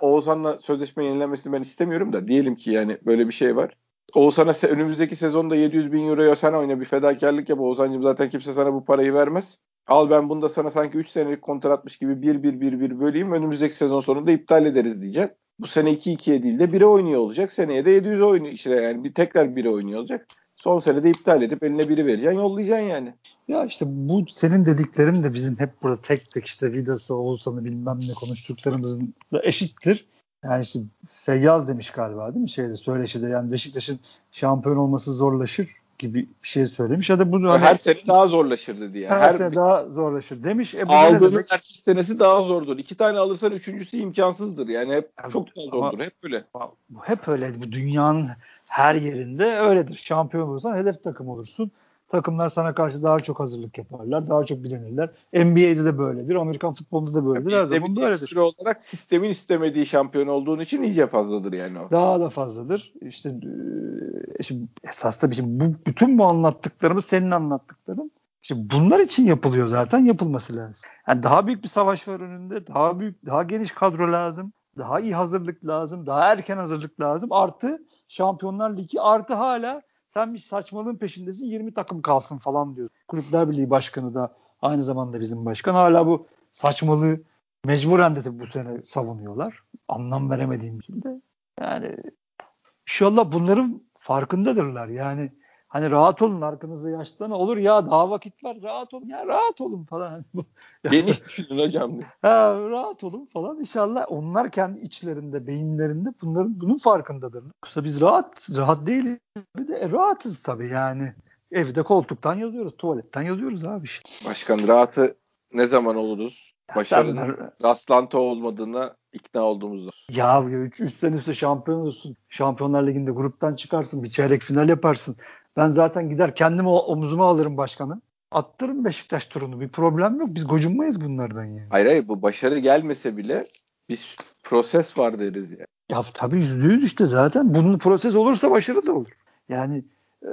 Oğuzhan'la sözleşme yenilenmesini ben istemiyorum da diyelim ki yani böyle bir şey var. Oğuzhan'a önümüzdeki sezonda 700 bin euroya sen oyna bir fedakarlık yap Oğuzhan'cığım zaten kimse sana bu parayı vermez. Al ben bunda sana sanki 3 senelik kontratmış gibi 1-1-1-1 böleyim önümüzdeki sezon sonunda iptal ederiz diyeceksin bu sene 2-2'ye değil de 1'e oynuyor olacak. Seneye de 700 oynuyor işte yani bir tekrar 1'e oynuyor olacak. Son sene de iptal edip eline biri vereceksin yollayacaksın yani. Ya işte bu senin dediklerin de bizim hep burada tek tek işte Vidas'ı Oğuzhan'ı bilmem ne konuştuklarımızın da eşittir. Yani işte Feyyaz demiş galiba değil mi şeyde söyleşide yani Beşiktaş'ın şampiyon olması zorlaşır. Gibi bir şey söylemiş. Ya da bunu hani, her sene daha zorlaşır dedi yani. Her, her sene bir, daha zorlaşır demiş. E, aldığının ertesi senesi daha zordur. İki tane alırsan üçüncüsü imkansızdır. Yani hep yani, çok daha zordur. Ama, hep öyle. Bu hep öyle. Bu dünyanın her yerinde öyledir. Şampiyon olursan hedef takım olursun. Takımlar sana karşı daha çok hazırlık yaparlar. Daha çok bilenirler. NBA'de de böyledir. Amerikan futbolunda da böyledir. Her zaman böyledir. olarak sistemin istemediği şampiyon olduğun için iyice fazladır yani o. Daha da fazladır. İşte e, şimdi esas tabii şimdi bu, bütün bu anlattıklarımız senin anlattıkların Şimdi bunlar için yapılıyor zaten yapılması lazım. Yani daha büyük bir savaş var önünde. Daha büyük, daha geniş kadro lazım. Daha iyi hazırlık lazım. Daha erken hazırlık lazım. Artı Şampiyonlar Ligi artı hala sen bir saçmalığın peşindesin 20 takım kalsın falan diyor. Kulüpler Birliği Başkanı da aynı zamanda bizim başkan. Hala bu saçmalığı mecburen de bu sene savunuyorlar. Anlam veremediğim için de. Yani inşallah bunların farkındadırlar. Yani Hani rahat olun arkanızda yaşlılar olur ya daha vakit var rahat olun ya rahat olun falan. <laughs> Geniş düşünün hocam. <laughs> ha, rahat olun falan inşallah onlar kendi içlerinde beyinlerinde bunların bunun farkındadır. Yoksa biz rahat rahat değiliz bir de e, rahatız tabii yani. Evde koltuktan yazıyoruz, tuvaletten yazıyoruz abi işte. Başkan rahatı ne zaman oluruz? Başarının sen, rastlantı olmadığına ikna olduğumuzda. Ya 3 sene üstte şampiyon olursun. Şampiyonlar Ligi'nde gruptan çıkarsın. Bir çeyrek final yaparsın. Ben zaten gider kendimi omuzuma alırım başkanı. Attırım Beşiktaş turunu. Bir problem yok. Biz gocunmayız bunlardan yani. Hayır hayır bu başarı gelmese bile bir proses var deriz yani. Ya tabii yüzde yüz işte zaten. Bunun proses olursa başarı da olur. Yani e,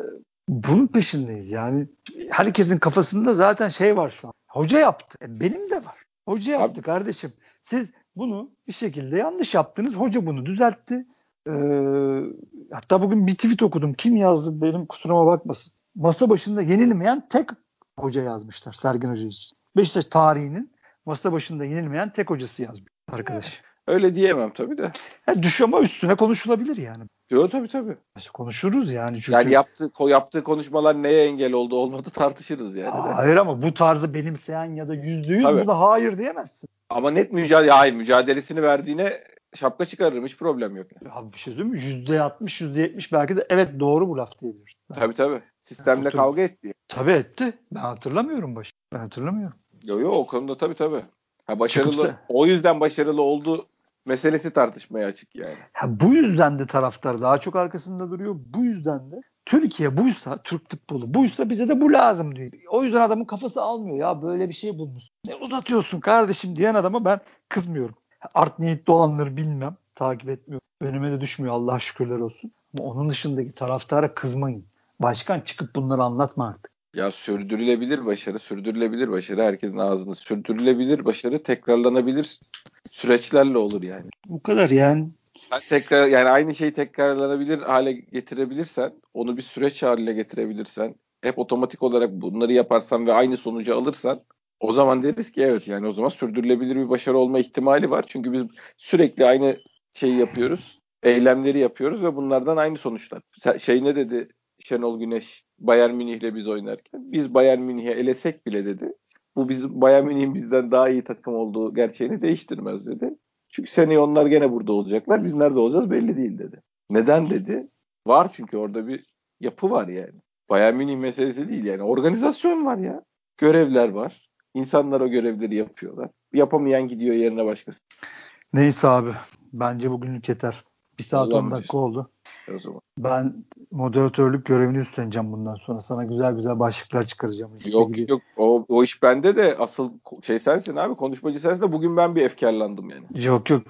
bunun peşindeyiz. Yani herkesin kafasında zaten şey var şu an. Hoca yaptı. E, benim de var. Hoca yaptı Abi. kardeşim. Siz bunu bir şekilde yanlış yaptınız. Hoca bunu düzeltti. Ee, hatta bugün bir tweet okudum. Kim yazdı benim kusuruma bakmasın. Masa başında yenilmeyen tek hoca yazmışlar Sergen Hoca için. Beşiktaş tarihinin masa başında yenilmeyen tek hocası yazmış arkadaş. Öyle diyemem tabii de. Ya düş ama üstüne konuşulabilir yani. Yok tabii tabii. Konuşuruz yani. Çünkü... Yani yaptığı, yaptığı konuşmalar neye engel oldu olmadı tartışırız yani. Hayır ama bu tarzı benimseyen ya da yüzde yüz buna hayır diyemezsin. Ama net mücadele, hayır mücadelesini verdiğine şapka çıkarırım hiç problem yok. Yani. Abi bir şey söyleyeyim mi? Yüzde altmış, yüzde yetmiş belki de evet doğru bu laf diyebiliriz. Tabii tabii. Sistemle kavga etti. Tabii etti. Ben hatırlamıyorum başı. Ben hatırlamıyorum. Yok yok o konuda tabii tabii. Ha başarılı Çıkıpsa... o yüzden başarılı oldu meselesi tartışmaya açık yani. Ha, bu yüzden de taraftar daha çok arkasında duruyor. Bu yüzden de Türkiye buysa, Türk futbolu buysa bize de bu lazım diyor. O yüzden adamın kafası almıyor ya böyle bir şey bulmuş. Ne uzatıyorsun kardeşim diyen adama ben kızmıyorum art niyetli olanları bilmem. Takip etmiyorum. Önüme de düşmüyor Allah şükürler olsun. Ama onun dışındaki taraftara kızmayın. Başkan çıkıp bunları anlatma artık. Ya sürdürülebilir başarı, sürdürülebilir başarı herkesin ağzında. Sürdürülebilir başarı tekrarlanabilir süreçlerle olur yani. Bu kadar yani. Sen tekrar yani aynı şeyi tekrarlanabilir hale getirebilirsen, onu bir süreç haline getirebilirsen, hep otomatik olarak bunları yaparsan ve aynı sonucu alırsan o zaman deriz ki evet yani o zaman sürdürülebilir bir başarı olma ihtimali var. Çünkü biz sürekli aynı şeyi yapıyoruz. Eylemleri yapıyoruz ve bunlardan aynı sonuçlar. Şey ne dedi Şenol Güneş Bayern Münih'le biz oynarken? Biz Bayern Münih'e elesek bile dedi. Bu bizim Bayern Münih'in bizden daha iyi takım olduğu gerçeğini değiştirmez dedi. Çünkü seneye onlar gene burada olacaklar. Biz nerede olacağız belli değil dedi. Neden dedi? Var çünkü orada bir yapı var yani. Bayern Münih meselesi değil yani. Organizasyon var ya. Görevler var. İnsanlar o görevleri yapıyorlar. Yapamayan gidiyor yerine başkası. Neyse abi. Bence bugünlük yeter. Bir saat 10 dakika oldu. O zaman. Ben moderatörlük görevini üstleneceğim bundan sonra. Sana güzel güzel başlıklar çıkaracağım. İşte yok gibi. yok o, o iş bende de asıl şey sensin abi konuşmacı sensin de bugün ben bir efkarlandım yani. Yok yok.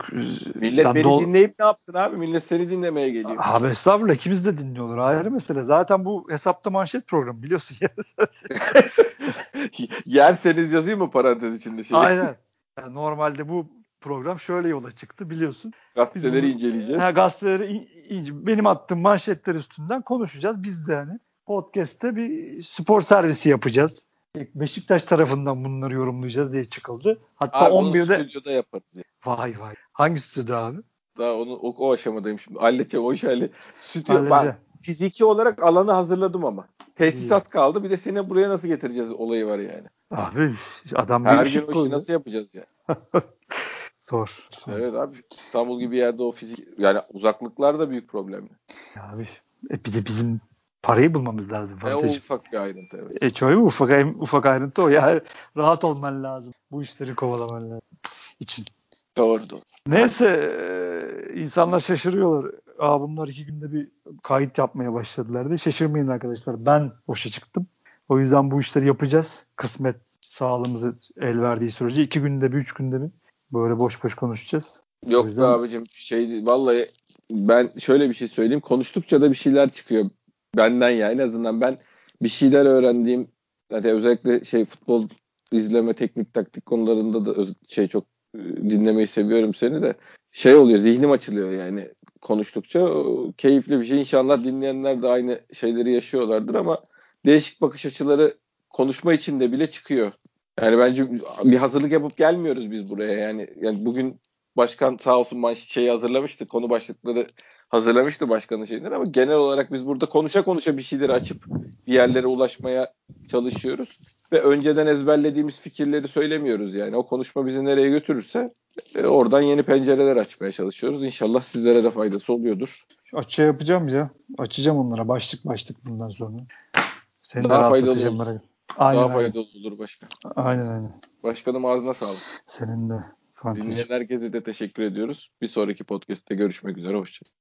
Millet Sen beni dol- dinleyip ne yapsın abi? Millet seni dinlemeye geliyor. Abi estağfurullah ikimiz de dinliyorlar. Ayrı mesele. Zaten bu hesapta manşet programı biliyorsun. <laughs> Yerseniz yazayım mı parantez içinde şey? Aynen. Yani normalde bu program şöyle yola çıktı biliyorsun. Gazeteleri bunu, inceleyeceğiz. Ha, gazeteleri in, in, benim attığım manşetler üstünden konuşacağız. Biz de hani podcast'te bir spor servisi yapacağız. Beşiktaş tarafından bunları yorumlayacağız diye çıkıldı. Hatta abi 11'de stüdyoda yaparız. Yani. Vay vay. Hangi stüdyoda abi? Daha onu o, o aşamadayım şimdi. Halledeceğim o işi halledeceğim. Stüdyo, ben fiziki olarak alanı hazırladım ama. Tesisat kaldı. Bir de seni buraya nasıl getireceğiz olayı var yani. Abi adam Her gün o işi nasıl yapacağız ya? <laughs> Zor. Evet abi İstanbul gibi yerde o fizik yani uzaklıklar da büyük problem. Abi e bir de bizim Parayı bulmamız lazım. E, o ufak bir ayrıntı evet. E çok ufak, ufak ayrıntı o. Ya <laughs> rahat olman lazım. Bu işleri kovalaman lazım. için. Doğru doğru. Neyse e, insanlar şaşırıyorlar. Aa bunlar iki günde bir kayıt yapmaya başladılar diye. Şaşırmayın arkadaşlar. Ben boşa çıktım. O yüzden bu işleri yapacağız. Kısmet sağlığımızı el verdiği sürece iki günde bir, üç günde bir böyle boş boş konuşacağız. Yok yüzden... be abicim şey vallahi ben şöyle bir şey söyleyeyim. Konuştukça da bir şeyler çıkıyor benden ya en azından ben bir şeyler öğrendiğim yani özellikle şey futbol izleme teknik taktik konularında da şey çok e, dinlemeyi seviyorum seni de. Şey oluyor zihnim açılıyor yani konuştukça. Keyifli bir şey. İnşallah dinleyenler de aynı şeyleri yaşıyorlardır ama değişik bakış açıları konuşma içinde bile çıkıyor. Yani bence bir hazırlık yapıp gelmiyoruz biz buraya. Yani yani bugün başkan sağ olsun şeyi hazırlamıştı. Konu başlıkları hazırlamıştı başkanın şeyleri ama genel olarak biz burada konuşa konuşa bir şeyleri açıp bir yerlere ulaşmaya çalışıyoruz ve önceden ezberlediğimiz fikirleri söylemiyoruz yani o konuşma bizi nereye götürürse e, oradan yeni pencereler açmaya çalışıyoruz. İnşallah sizlere de faydası oluyordur. Açı yapacağım ya. Açacağım onlara başlık başlık bundan sonra. Seni daha faydalı olur. Aynen, daha faydalı olur başkan. Aynen aynen. Başkanım ağzına sağlık. Senin de. Dinleyen herkese de teşekkür ediyoruz. Bir sonraki podcast'te görüşmek üzere. Hoşçakalın.